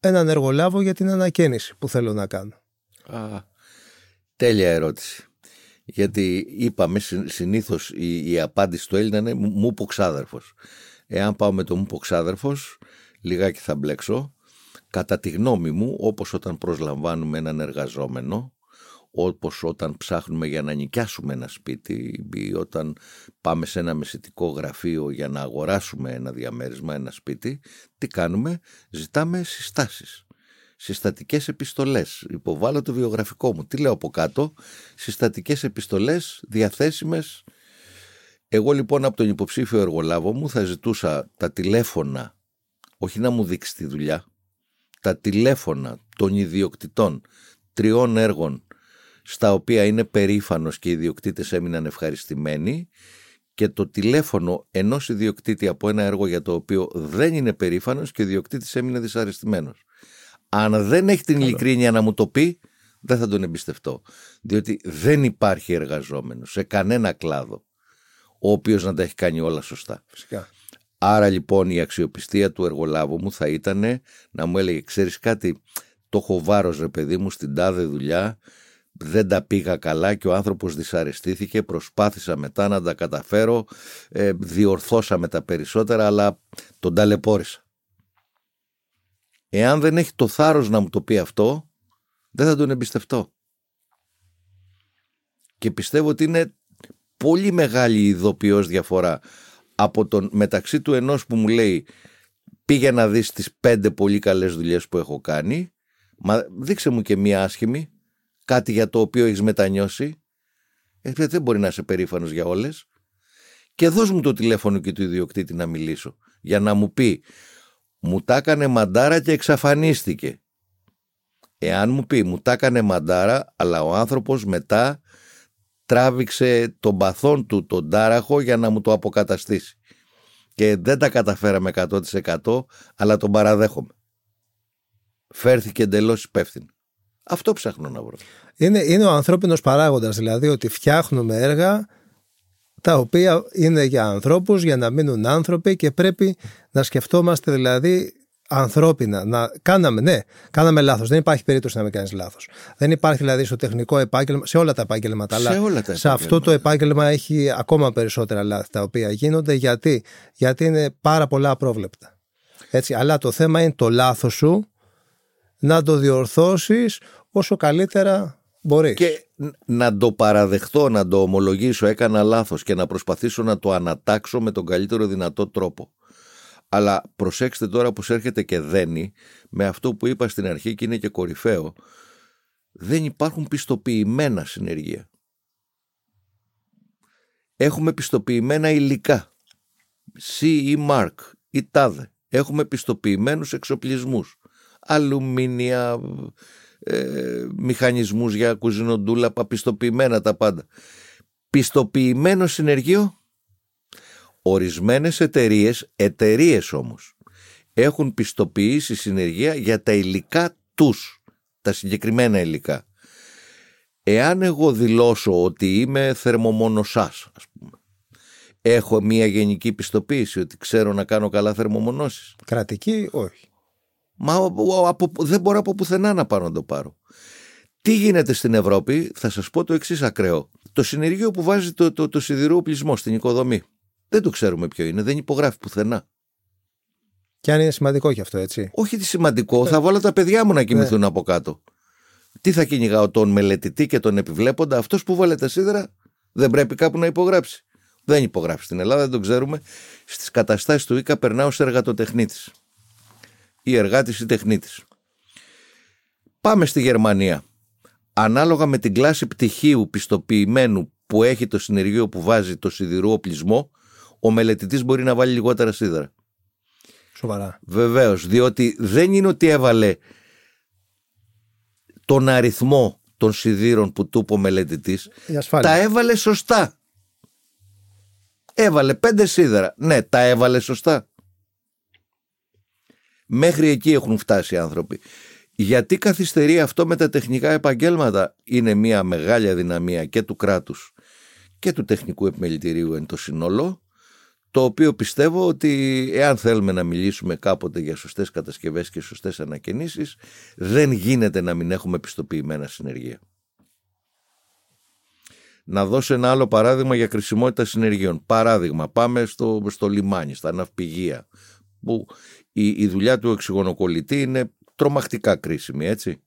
έναν εργολάβο για την ανακαίνιση που θέλω να κάνω; Α, τέλεια ερώτηση. Γιατί είπαμε συνήθως η, η απάντηση του Έλληνα είναι μου πω ξάδερφος. Εάν πάω με το μου ποξάδερφος, λιγάκι θα μπλέξω. Κατά τη γνώμη μου, όπως όταν προσλαμβάνουμε έναν εργαζόμενο, όπως όταν ψάχνουμε για να νοικιάσουμε ένα σπίτι ή όταν πάμε σε ένα μεσητικό γραφείο για να αγοράσουμε ένα διαμέρισμα, ένα σπίτι, τι κάνουμε, ζητάμε συστάσεις. Συστατικές επιστολές. Υποβάλλω το βιογραφικό μου. Τι λέω από κάτω; Συστατικές επιστολές διαθέσιμες. Εγώ λοιπόν από τον υποψήφιο εργολάβο μου θα ζητούσα τα τηλέφωνα, όχι να μου δείξει τη δουλειά, τα τηλέφωνα των ιδιοκτητών τριών έργων στα οποία είναι περήφανος και οι ιδιοκτήτες έμειναν ευχαριστημένοι και το τηλέφωνο ενός ιδιοκτήτη από ένα έργο για το οποίο δεν είναι περήφανος και ο ιδιοκτήτης έμεινε δυσαρεστημένος. Αν δεν έχει την ειλικρίνεια να μου το πει, δεν θα τον εμπιστευτώ. Διότι δεν υπάρχει εργαζόμενος σε κανένα κλάδο ο οποίος να τα έχει κάνει όλα σωστά. Φυσικά. Άρα λοιπόν η αξιοπιστία του εργολάβου μου θα ήταν να μου έλεγε ξέρεις κάτι το έχω βάρος ρε παιδί μου στην τάδε δουλειά. Δεν τα πήγα καλά και ο άνθρωπος δυσαρεστήθηκε. Προσπάθησα μετά να τα καταφέρω. Ε, διορθώσαμε τα περισσότερα αλλά τον ταλαιπώρησα εάν δεν έχει το θάρρος να μου το πει αυτό δεν θα τον εμπιστευτώ. Και πιστεύω ότι είναι πολύ μεγάλη ειδοποιώς διαφορά από τον, μεταξύ του ενός που μου λέει πήγε να δεις τις πέντε πολύ καλές δουλειές που έχω κάνει μα δείξε μου και μία άσχημη κάτι για το οποίο έχεις μετανιώσει ε, δεν μπορεί να είσαι περήφανος για όλες. Και δώσ' μου το τηλέφωνο και του ιδιοκτήτη να μιλήσω για να μου πει μου τα έκανε μαντάρα και εξαφανίστηκε εάν μου πει μου τα έκανε μαντάρα αλλά ο άνθρωπος μετά τράβηξε τον παθόν του τον τάραχο για να μου το αποκαταστήσει. Και δεν τα καταφέραμε 100% αλλά τον παραδέχομαι. Φέρθηκε εντελώς υπεύθυνο. Αυτό ψάχνω να βρω. Είναι, είναι ο ανθρώπινος παράγοντας, δηλαδή ότι φτιάχνουμε έργα τα οποία είναι για ανθρώπους, για να μείνουν άνθρωποι και πρέπει να σκεφτόμαστε δηλαδή ανθρώπινα. Να, κάναμε, ναι, κάναμε λάθος. Δεν υπάρχει περίπτωση να μην κάνεις λάθος. Δεν υπάρχει δηλαδή στο τεχνικό επάγγελμα, σε όλα τα επάγγελματα, σε αλλά όλα τα σε αυτό το επάγγελμα έχει ακόμα περισσότερα λάθη τα οποία γίνονται. Γιατί, γιατί είναι πάρα πολλά απρόβλεπτα. Έτσι, αλλά το θέμα είναι το λάθος σου να το διορθώσεις όσο καλύτερα μπορείς. Και να το παραδεχτώ, να το ομολογήσω, έκανα λάθος και να προσπαθήσω να το ανατάξω με τον καλύτερο δυνατό τρόπο. Αλλά προσέξτε τώρα πως έρχεται και δένει με αυτό που είπα στην αρχή και είναι και κορυφαίο. Δεν υπάρχουν πιστοποιημένα συνεργεία. Έχουμε πιστοποιημένα υλικά. CE Mark ή τάδε. Έχουμε πιστοποιημένους εξοπλισμούς. Αλουμίνια, ε, μηχανισμούς για κουζινοντούλαπα, πιστοποιημένα τα πάντα. Πιστοποιημένο συνεργείο Ορισμένες εταιρείες, εταιρείες όμως, έχουν πιστοποιήσει συνεργεία για τα υλικά τους, τα συγκεκριμένα υλικά. Εάν εγώ δηλώσω ότι είμαι θερμομονωσάς, ας πούμε, έχω μια γενική πιστοποίηση ότι ξέρω να κάνω καλά θερμομονώσεις. Κρατική, όχι. Μα από, δεν μπορώ από πουθενά να πάρω να το πάρω. Τι γίνεται στην Ευρώπη, θα σας πω το εξής ακραίο. Το συνεργείο που βάζει το, το, το σιδηρό πλεισμό στην οικοδομή. Δεν το ξέρουμε ποιο είναι, δεν υπογράφει πουθενά. Και αν είναι σημαντικό κι αυτό, έτσι. Όχι τι σημαντικό, θα βάλω τα παιδιά μου να κοιμηθούν από κάτω. Τι θα κυνηγάω τον μελετητή και τον επιβλέποντα, αυτός που βάλε τα σίδερα δεν πρέπει κάπου να υπογράψει. Δεν υπογράφει στην Ελλάδα, δεν το ξέρουμε. Στις καταστάσεις του ΙΚΑ περνάω σε εργατοτεχνίτης. Ή εργάτης ή τεχνίτης. Πάμε στη Γερμανία. Ανάλογα με την κλάση πτυχίου πιστοποιημένου που έχει το συνεργείο που βάζει το σιδηρό οπλισμό, ο μελετητής μπορεί να βάλει λιγότερα σίδερα. Σοβαρά. Βεβαίως, διότι δεν είναι ότι έβαλε τον αριθμό των σιδήρων που του είπε ο μελετητής, τα έβαλε σωστά. Έβαλε πέντε σίδερα. Ναι, τα έβαλε σωστά. Μέχρι εκεί έχουν φτάσει οι άνθρωποι. Γιατί καθυστερεί αυτό με τα τεχνικά επαγγέλματα; Είναι μια μεγάλη αδυναμία και του κράτους και του τεχνικού επιμελητηρίου εν το σύνολο το οποίο πιστεύω ότι εάν θέλουμε να μιλήσουμε κάποτε για σωστές κατασκευές και σωστές ανακαινήσεις δεν γίνεται να μην έχουμε πιστοποιημένα συνεργεία. Να δώσω ένα άλλο παράδειγμα για χρησιμότητα συνεργείων. Παράδειγμα, πάμε στο, στο λιμάνι, στα ναυπηγεία, που η, η δουλειά του εξυγονοκολλητή είναι τρομακτικά κρίσιμη, έτσι.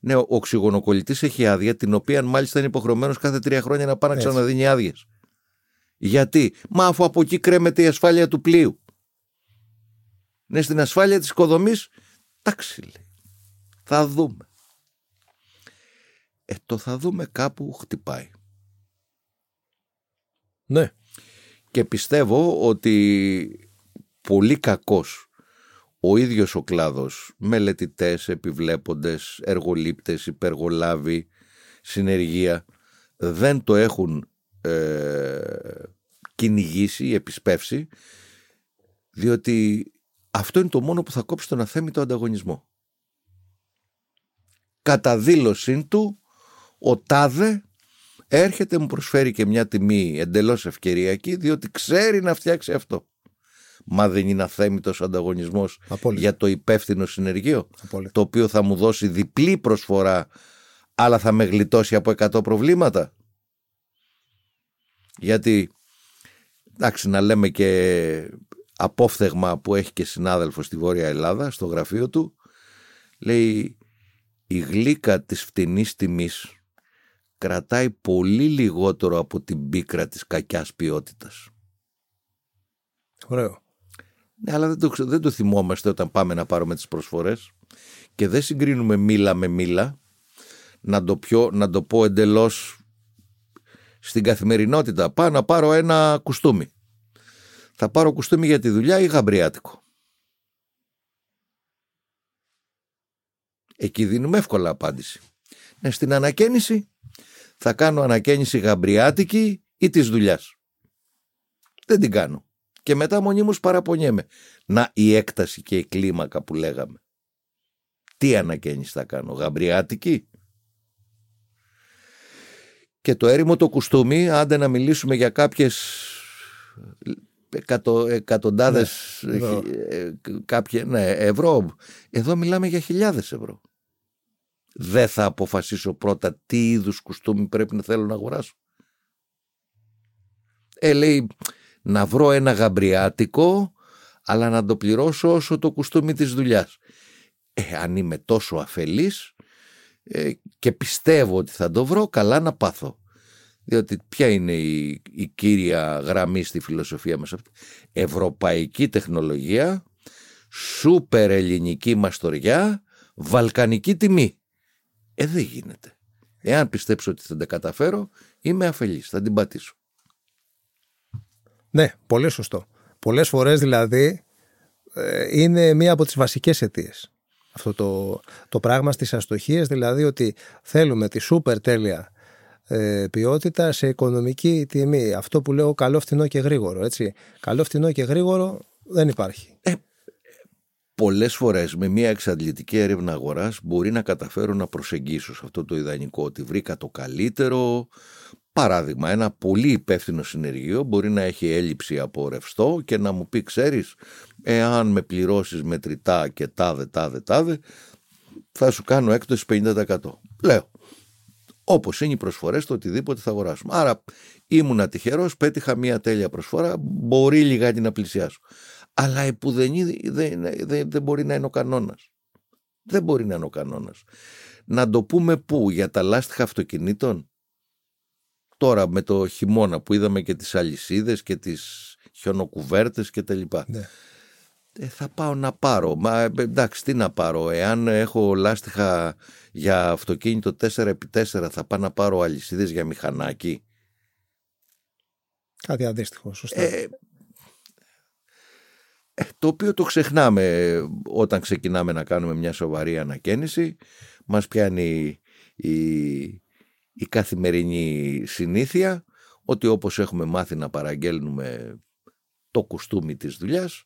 Ναι, ο οξυγονοκολλητής έχει άδεια, την οποία μάλιστα είναι υποχρεωμένος κάθε τρία χρόνια να πάει να Έτσι. ξαναδίνει άδειες. Γιατί, μα αφού από εκεί κρέμεται η ασφάλεια του πλοίου. Ναι, στην ασφάλεια της οικοδομής, εντάξει λέει. Θα δούμε. Ε, το θα δούμε κάπου χτυπάει. Ναι. Και πιστεύω ότι πολύ κακός ο ίδιος ο κλάδος, μελετητές, επιβλέποντες, εργολήπτες, υπεργολάβοι, συνεργεία, δεν το έχουν ε, κυνηγήσει, επισπεύσει, διότι αυτό είναι το μόνο που θα κόψει τον αθέμητο ανταγωνισμό. Κατά δήλωσή του, ο Τάδε έρχεται μου προσφέρει και μια τιμή εντελώς ευκαιριακή διότι ξέρει να φτιάξει αυτό. Μα δεν είναι αθέμητος ανταγωνισμός Απόλυτα. για το υπεύθυνο συνεργείο Απόλυτα. το οποίο θα μου δώσει διπλή προσφορά αλλά θα με γλιτώσει από 100 προβλήματα. Γιατί εντάξει να λέμε και απόφθεγμα που έχει και συνάδελφο στη Βόρεια Ελλάδα στο γραφείο του λέει η γλύκα της φτηνής τιμής κρατάει πολύ λιγότερο από την πίκρα της κακιάς ποιότητας. Ωραίο. Ναι, αλλά δεν το, ξε- δεν το θυμόμαστε όταν πάμε να πάρουμε τις προσφορές και δεν συγκρίνουμε μήλα με μήλα να το, πιο, να το πω εντελώς στην καθημερινότητα. Πάω να πάρω ένα κουστούμι. Θα πάρω κουστούμι για τη δουλειά ή γαμπριάτικο. Εκεί δίνουμε εύκολα απάντηση. Ναι, στην ανακαίνιση θα κάνω ανακαίνιση γαμπριάτικη ή της δουλειάς. Δεν την κάνω. Και μετά μονίμως παραπονιέμαι. Να η έκταση και η κλίμακα που λέγαμε. Τι ανακαίνιση θα κάνω, γαμπριάτικη; Και το έρημο το κουστούμι, άντε να μιλήσουμε για κάποιες εκατο, εκατοντάδες Ναι, ευρώ. ε, κάποια, ναι, ευρώ. Εδώ μιλάμε για χιλιάδες ευρώ. Δεν θα αποφασίσω πρώτα τι είδους κουστούμι πρέπει να θέλω να αγοράσω. Ε, λέει, να βρω ένα γαμπριάτικο, αλλά να το πληρώσω όσο το κουστούμι της δουλειάς. Ε, αν είμαι τόσο αφελής ε, και πιστεύω ότι θα το βρω, καλά να πάθω. Διότι ποια είναι η, η κύρια γραμμή στη φιλοσοφία μας αυτή. Ευρωπαϊκή τεχνολογία, σούπερ ελληνική μαστοριά, βαλκανική τιμή. Ε, δεν γίνεται. Εάν πιστέψω ότι θα τα καταφέρω, είμαι αφελής, θα την πατήσω. Ναι, πολύ σωστό. Πολλές φορές δηλαδή ε, είναι μία από τις βασικές αιτίες αυτό το, το πράγμα στις αστοχίες, δηλαδή ότι θέλουμε τη σούπερ τέλεια ε, ποιότητα σε οικονομική τιμή. Αυτό που λέω καλό, φθηνό και γρήγορο. Έτσι. Καλό, φθηνό και γρήγορο δεν υπάρχει. πολλές φορές με μια εξαντλητική έρευνα αγοράς μπορεί να καταφέρω να προσεγγίσω σε αυτό το ιδανικό ότι βρήκα το καλύτερο παράδειγμα ένα πολύ υπεύθυνο συνεργείο μπορεί να έχει έλλειψη από ρευστό και να μου πει ξέρεις εάν με πληρώσεις μετρητά και τάδε τάδε τάδε θα σου κάνω έκπτωση 50% λέω όπως είναι οι προσφορές στο οτιδήποτε θα αγοράσουμε άρα ήμουνα τυχερός πέτυχα μια τέλεια προσφορά μπορεί λιγάκι να πλησιάσω αλλά επουδενή δεν, δεν, δεν μπορεί να είναι ο κανόνας. Δεν μπορεί να είναι ο κανόνας. Να το πούμε πού, για τα λάστιχα αυτοκινήτων; Τώρα με το χειμώνα που είδαμε και τις αλυσίδες και τις χιονοκουβέρτες και τα λοιπά. Ναι. Ε, θα πάω να πάρω. Μα ε, εντάξει, τι να πάρω. Εάν έχω λάστιχα για αυτοκίνητο 4x4 θα πάω να πάρω αλυσίδες για μηχανάκι. Κάτι αντίστοιχο, σωστά. Ε, ε, το οποίο το ξεχνάμε ε, όταν ξεκινάμε να κάνουμε μια σοβαρή ανακαίνιση. Μας πιάνει η, η καθημερινή συνήθεια ότι όπως έχουμε μάθει να παραγγέλνουμε το κουστούμι της δουλειάς,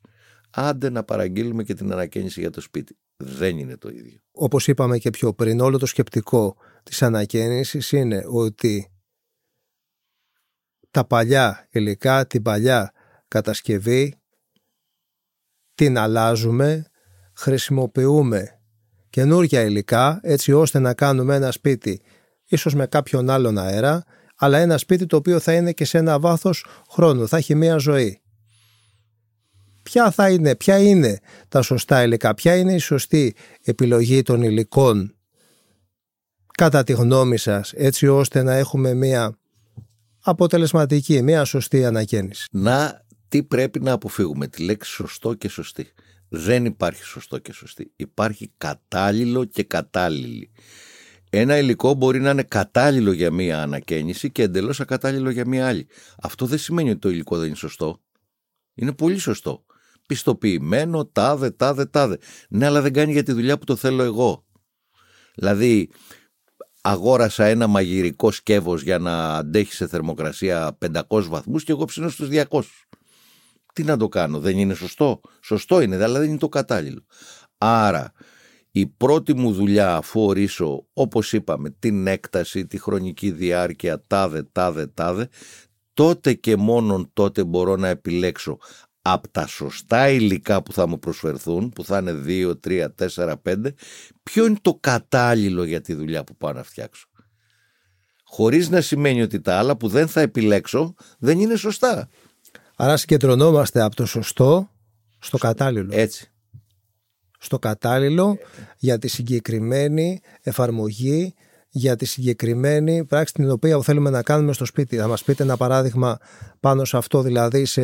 άντε να παραγγείλουμε και την ανακαίνιση για το σπίτι. Δεν είναι το ίδιο. Όπως είπαμε και πιο πριν, όλο το σκεπτικό της ανακαίνησης είναι ότι τα παλιά υλικά, την παλιά κατασκευή την αλλάζουμε, χρησιμοποιούμε καινούργια υλικά έτσι ώστε να κάνουμε ένα σπίτι ίσως με κάποιον άλλον αέρα αλλά ένα σπίτι το οποίο θα είναι και σε ένα βάθος χρόνου, θα έχει μία ζωή. Ποια θα είναι, ποια είναι τα σωστά υλικά, ποια είναι η σωστή επιλογή των υλικών; Κατά τη γνώμη σας έτσι ώστε να έχουμε μια αποτελεσματική, μια σωστή ανακαίνιση. Να τι πρέπει να αποφύγουμε, τη λέξη σωστό και σωστή. Δεν υπάρχει σωστό και σωστή. Υπάρχει κατάλληλο και κατάλληλη. Ένα υλικό μπορεί να είναι κατάλληλο για μία ανακαίνιση και εντελώς ακατάλληλο για μία άλλη. Αυτό δεν σημαίνει ότι το υλικό δεν είναι σωστό. Είναι πολύ σωστό. Πιστοποιημένο, τάδε, τάδε, τάδε. Ναι, αλλά δεν κάνει για τη δουλειά που το θέλω εγώ. Δηλαδή, αγόρασα ένα μαγειρικό σκεύος για να αντέχει σε θερμοκρασία 500 βαθμούς και εγώ ψήνω στους 200. Τι να το κάνω, δεν είναι σωστό; Σωστό είναι, αλλά δεν είναι το κατάλληλο. Άρα, η πρώτη μου δουλειά αφού ορίσω, όπως είπαμε, την έκταση, τη χρονική διάρκεια, τάδε, τάδε, τάδε, τότε και μόνον τότε μπορώ να επιλέξω από τα σωστά υλικά που θα μου προσφερθούν, που θα είναι 2, 3, 4, 5, ποιο είναι το κατάλληλο για τη δουλειά που πάω να φτιάξω. Χωρίς να σημαίνει ότι τα άλλα που δεν θα επιλέξω δεν είναι σωστά. Άρα συγκεντρωνόμαστε από το σωστό στο κατάλληλο. Έτσι. Στο κατάλληλο για τη συγκεκριμένη εφαρμογή για τη συγκεκριμένη πράξη την οποία θέλουμε να κάνουμε στο σπίτι. Θα μας πείτε ένα παράδειγμα πάνω σε αυτό, δηλαδή σε,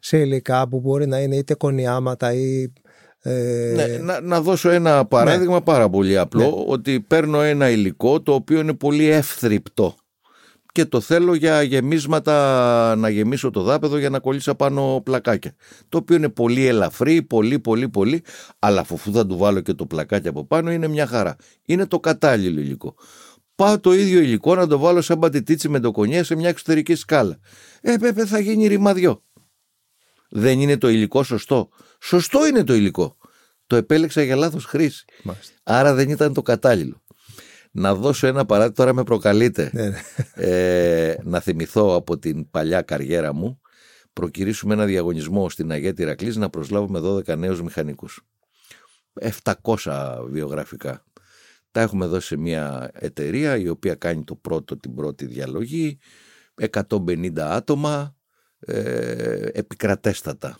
σε υλικά που μπορεί να είναι είτε κονιάματα ή... Ε... Ναι, να, να δώσω ένα παράδειγμα ναι. πάρα πολύ απλό, ναι. ότι παίρνω ένα υλικό το οποίο είναι πολύ εύθρυπτο και το θέλω για γεμίσματα να γεμίσω το δάπεδο για να κολλήσω πάνω πλακάκια. Το οποίο είναι πολύ ελαφρύ, πολύ πολύ πολύ, αλλά αφού θα του βάλω και το πλακάκι από πάνω είναι μια χαρά. Είναι το κατάλληλο υλικό. Πάω το ίδιο υλικό να το βάλω σαν πατητίτσι με το κονιέ σε μια εξωτερική σκάλα. Ε, πέπε, θα γίνει ρημαδιό. Δεν είναι το υλικό σωστό. Σωστό είναι το υλικό. Το επέλεξα για λάθος χρήση. Άρα δεν ήταν το κατάλληλο. Να δώσω ένα παράδειγμα, τώρα με προκαλείτε, ναι, ναι. ε, να θυμηθώ από την παλιά καριέρα μου, προκυρήσουμε ένα διαγωνισμό στην Αγέτη Ρακλής να προσλάβουμε 12 νέους μηχανικούς. 700 βιογραφικά. Τα έχουμε δώσει σε μια εταιρεία η οποία κάνει το πρώτο, την πρώτη διαλογή, 150 άτομα, ε, επικρατέστατα.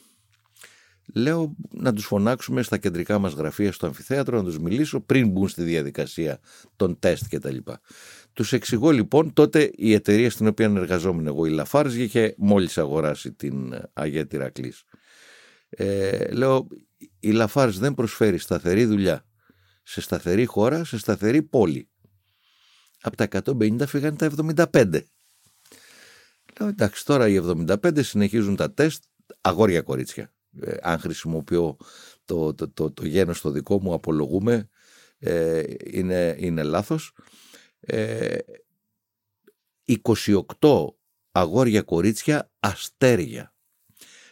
Λέω να τους φωνάξουμε στα κεντρικά μας γραφεία στο αμφιθέατρο, να τους μιλήσω πριν μπουν στη διαδικασία των τεστ και τα λοιπά. Τους εξηγώ λοιπόν, τότε η εταιρεία στην οποία εργαζόμουν εγώ, η Λαφάρς, είχε μόλις αγοράσει την Αγέτη Ρακλής. Ε, λέω, η Λαφάρς δεν προσφέρει σταθερή δουλειά σε σταθερή χώρα, σε σταθερή πόλη. Από τα 150 φύγανε τα 75. Λέω, εντάξει, τώρα οι 75 συνεχίζουν τα τεστ, αγόρια κορίτσια. Ε, αν χρησιμοποιώ το, το, το, το γένος το δικό μου απολογούμε ε, είναι, είναι λάθος. Ε, 28 αγόρια κορίτσια αστέρια.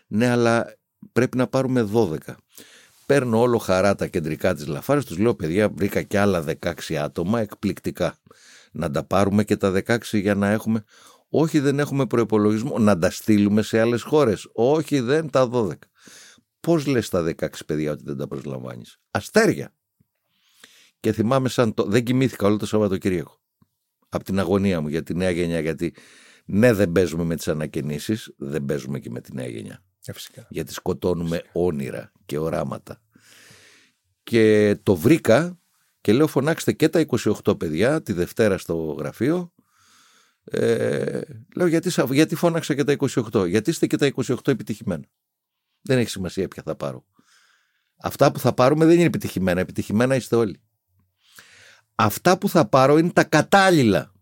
Ναι αλλά πρέπει να πάρουμε 12 παίρνω όλο χαρά τα κεντρικά της Λαφάρης τους λέω παιδιά βρήκα και άλλα 16 άτομα εκπληκτικά. Να τα πάρουμε και τα 16 για να έχουμε όχι δεν έχουμε προπολογισμό να τα στείλουμε σε άλλες χώρες. Όχι δεν τα 12 Πώς λες τα 16 παιδιά ότι δεν τα προσλαμβάνεις; Αστέρια. Και θυμάμαι σαν το. Δεν κοιμήθηκα όλο το Σαββατοκύριακο. Από την αγωνία μου για τη νέα γενιά. Γιατί ναι, δεν παίζουμε με τις ανακαινήσεις, δεν παίζουμε και με τη νέα γενιά. Ε, φυσικά. Γιατί σκοτώνουμε όνειρα και οράματα. Και το βρήκα και λέω φωνάξτε και τα 28 παιδιά τη Δευτέρα στο γραφείο. Ε, λέω γιατί, γιατί φώναξα και τα 28. Γιατί είστε και τα 28 επιτυχημένα; Δεν έχει σημασία ποια θα πάρω. Αυτά που θα πάρουμε δεν είναι επιτυχημένα. Επιτυχημένα είστε όλοι. Αυτά που θα πάρω είναι τα κατάλληλα.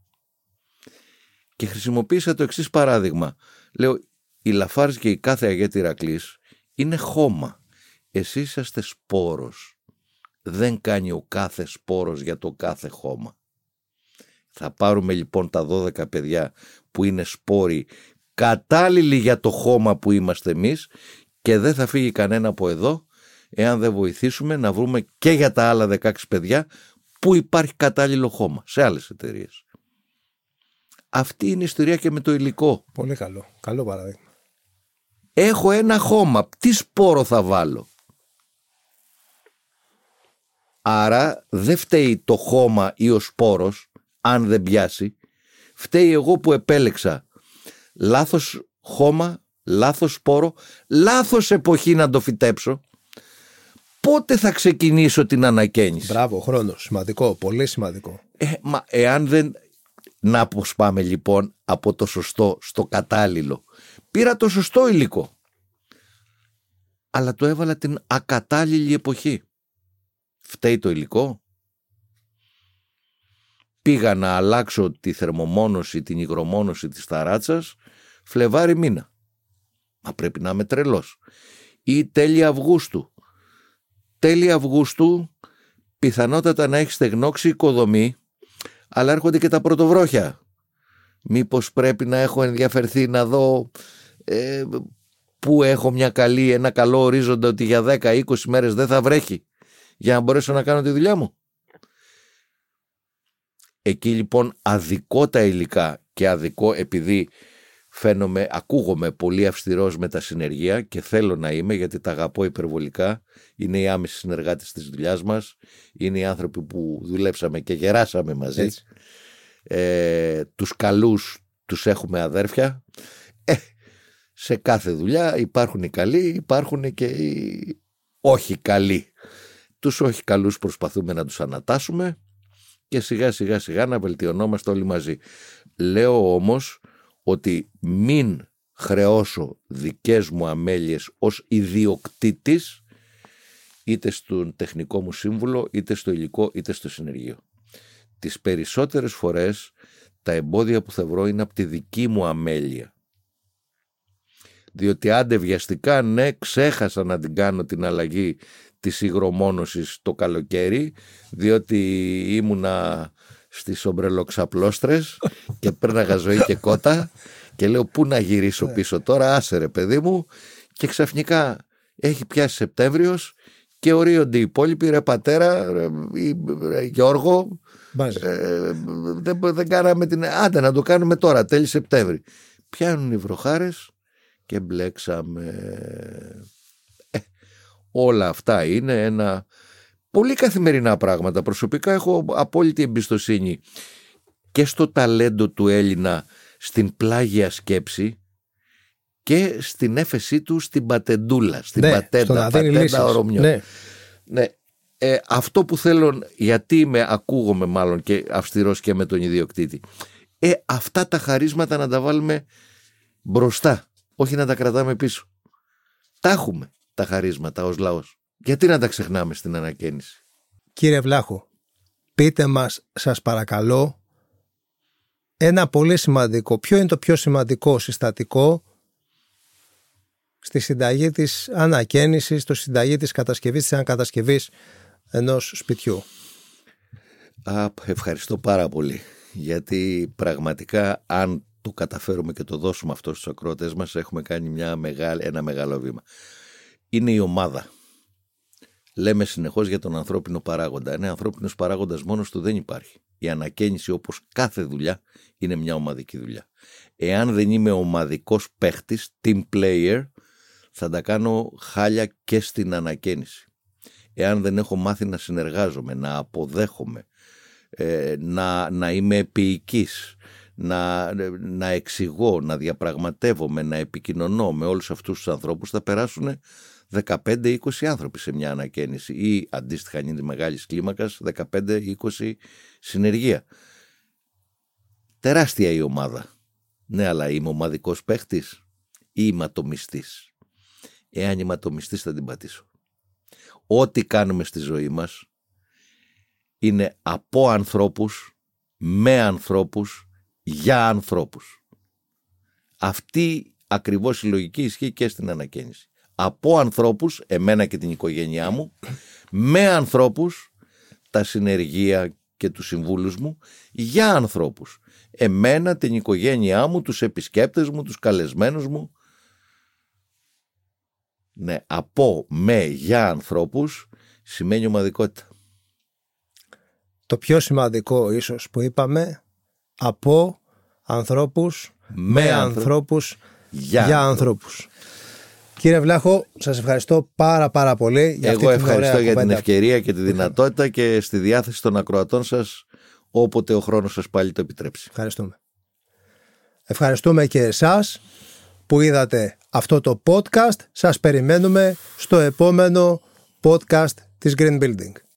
Και χρησιμοποίησα το εξής παράδειγμα. Λέω, η Λαφάρς και η κάθε αγέτη Ηρακλής είναι χώμα. Εσείς είσαστε σπόρος. Δεν κάνει ο κάθε σπόρος για το κάθε χώμα. Θα πάρουμε λοιπόν τα 12 παιδιά που είναι σπόροι κατάλληλοι για το χώμα που είμαστε εμείς και δεν θα φύγει κανένα από εδώ εάν δεν βοηθήσουμε να βρούμε και για τα άλλα 16 παιδιά που υπάρχει κατάλληλο χώμα σε άλλες εταιρείες. Αυτή είναι η ιστορία και με το υλικό. Πολύ καλό. Καλό παράδειγμα. Έχω ένα χώμα. Τι σπόρο θα βάλω; Άρα δεν φταίει το χώμα ή ο σπόρος αν δεν πιάσει. Φταίει εγώ που επέλεξα λάθος χώμα, λάθος σπόρο, λάθος εποχή να το φυτέψω. πότε θα ξεκινήσω την ανακαίνιση; Μπράβο, χρόνος. Σημαντικό, πολύ σημαντικό. Ε, μα εάν δεν. Να πώς πάμε λοιπόν από το σωστό στο κατάλληλο. Πήρα το σωστό υλικό. Αλλά το έβαλα την ακατάλληλη εποχή. Φταίει το υλικό. Πήγα να αλλάξω τη θερμομόνωση, την υγρομόνωση της ταράτσας Φλεβάρι μήνα. Μα πρέπει να είμαι τρελός. Ή τέλη Αυγούστου. Τέλη Αυγούστου πιθανότατα να έχεις στεγνώξει οικοδομή αλλά έρχονται και τα πρωτοβρόχια. Μήπως πρέπει να έχω ενδιαφερθεί να δω ε, που έχω μια καλή, ένα καλό ορίζοντα ότι για 10-20 μέρες δεν θα βρέχει για να μπορέσω να κάνω τη δουλειά μου. Εκεί λοιπόν αδικό τα υλικά και αδικό επειδή φαίνομαι, ακούγομαι πολύ αυστηρός με τα συνεργεία και θέλω να είμαι γιατί τα αγαπώ υπερβολικά. Είναι οι άμεσοι συνεργάτες της δουλειάς μας, είναι οι άνθρωποι που δουλέψαμε και γεράσαμε μαζί. Ε, τους καλούς τους έχουμε αδέρφια. Ε, σε κάθε δουλειά υπάρχουν οι καλοί, υπάρχουν και οι όχι καλοί. Τους όχι καλούς προσπαθούμε να τους ανατάσσουμε και σιγά σιγά σιγά να βελτιωνόμαστε όλοι μαζί. Λέω όμως ότι μην χρεώσω δικές μου αμέλειες ως ιδιοκτήτης είτε στον τεχνικό μου σύμβουλο, είτε στο υλικό, είτε στο συνεργείο. Τις περισσότερες φορές τα εμπόδια που θα βρω είναι από τη δική μου αμέλεια. Διότι άντε βιαστικά, ναι, ξέχασα να την κάνω την αλλαγή της υγρομόνωσης το καλοκαίρι, διότι ήμουνα στις ομπρελοξαπλώστρες και πέρναγα ζωή και κότα και λέω πού να γυρίσω πίσω τώρα, άσε ρε παιδί μου και ξαφνικά έχει πιάσει Σεπτέμβριος και ορίονται οι υπόλοιποι ρε πατέρα, ρε, Γιώργο ε, δεν, δεν κάναμε την άντε να το κάνουμε τώρα τέλη Σεπτέμβρη πιάνουν οι βροχάρες και μπλέξαμε. Ε, όλα αυτά είναι ένα πολύ καθημερινά πράγματα. Προσωπικά έχω απόλυτη εμπιστοσύνη και στο ταλέντο του Έλληνα στην πλάγια σκέψη και στην έφεσή του στην πατεντούλα, στην ναι, πατέντα, πατέντα ορομιό. Ναι. ναι. Ε, αυτό που θέλω, γιατί με ακούγομαι μάλλον και αυστηρός και με τον ιδιοκτήτη, ε, αυτά τα χαρίσματα να τα βάλουμε μπροστά, όχι να τα κρατάμε πίσω. Τα έχουμε τα χαρίσματα ως λαός. Γιατί να τα ξεχνάμε στην ανακαίνιση; Κύριε Βλάχο, πείτε μας σας παρακαλώ ένα πολύ σημαντικό, ποιο είναι το πιο σημαντικό συστατικό στη συνταγή της ανακαίνησης, στο συνταγή της κατασκευής, της ανακατασκευής ενός σπιτιού; Α, ευχαριστώ πάρα πολύ γιατί πραγματικά αν το καταφέρουμε και το δώσουμε αυτό στους ακρότες μας έχουμε κάνει μια μεγάλη, ένα μεγάλο βήμα. Είναι η ομάδα λέμε συνεχώς για τον ανθρώπινο παράγοντα. Ένα ανθρώπινος παράγοντας μόνος του δεν υπάρχει. Η ανακαίνιση, όπως κάθε δουλειά, είναι μια ομαδική δουλειά. Εάν δεν είμαι ομαδικός παίχτης, team player, θα τα κάνω χάλια και στην ανακαίνιση. Εάν δεν έχω μάθει να συνεργάζομαι, να αποδέχομαι, ε, να, να είμαι επίοικης, να, να εξηγώ, να διαπραγματεύομαι, να επικοινωνώ με όλους αυτούς τους ανθρώπους, θα περάσουν 15-20 άνθρωποι σε μια ανακαίνιση ή αντίστοιχα αν είναι μεγάλης κλίμακας 15-20 συνεργεία. Τεράστια η ομάδα. Ναι, αλλά είμαι ομαδικός παίχτης ή είμαι ατομιστής; Εάν είμαι ατομιστής θα την πατήσω. Ό,τι κάνουμε στη ζωή μας είναι από ανθρώπους, με ανθρώπους, για ανθρώπους. Αυτή ακριβώς η λογική ισχύει και στην ανακαίνιση από ανθρώπους, εμένα και την οικογένειά μου, με ανθρώπους, τα συνεργεία και τους συμβούλους μου, για ανθρώπους. Εμένα, την οικογένειά μου, τους επισκέπτες μου, τους καλεσμένους μου. Ναι, από, με, για ανθρώπους σημαίνει ομαδικότητα. Το πιο σημαντικό ίσως που είπαμε, από ανθρώπους, με, ανθρώπους, για, για ανθρώπους. Κύριε Βλάχο, σας ευχαριστώ πάρα πάρα πολύ για Εγώ αυτή την ευχαριστώ για την ευκαιρία και τη δυνατότητα και στη διάθεση των ακροατών σας όποτε ο χρόνος σας πάλι το επιτρέψει. Ευχαριστούμε. Ευχαριστούμε και εσάς που είδατε αυτό το podcast. Σας περιμένουμε στο επόμενο podcast της Green Building.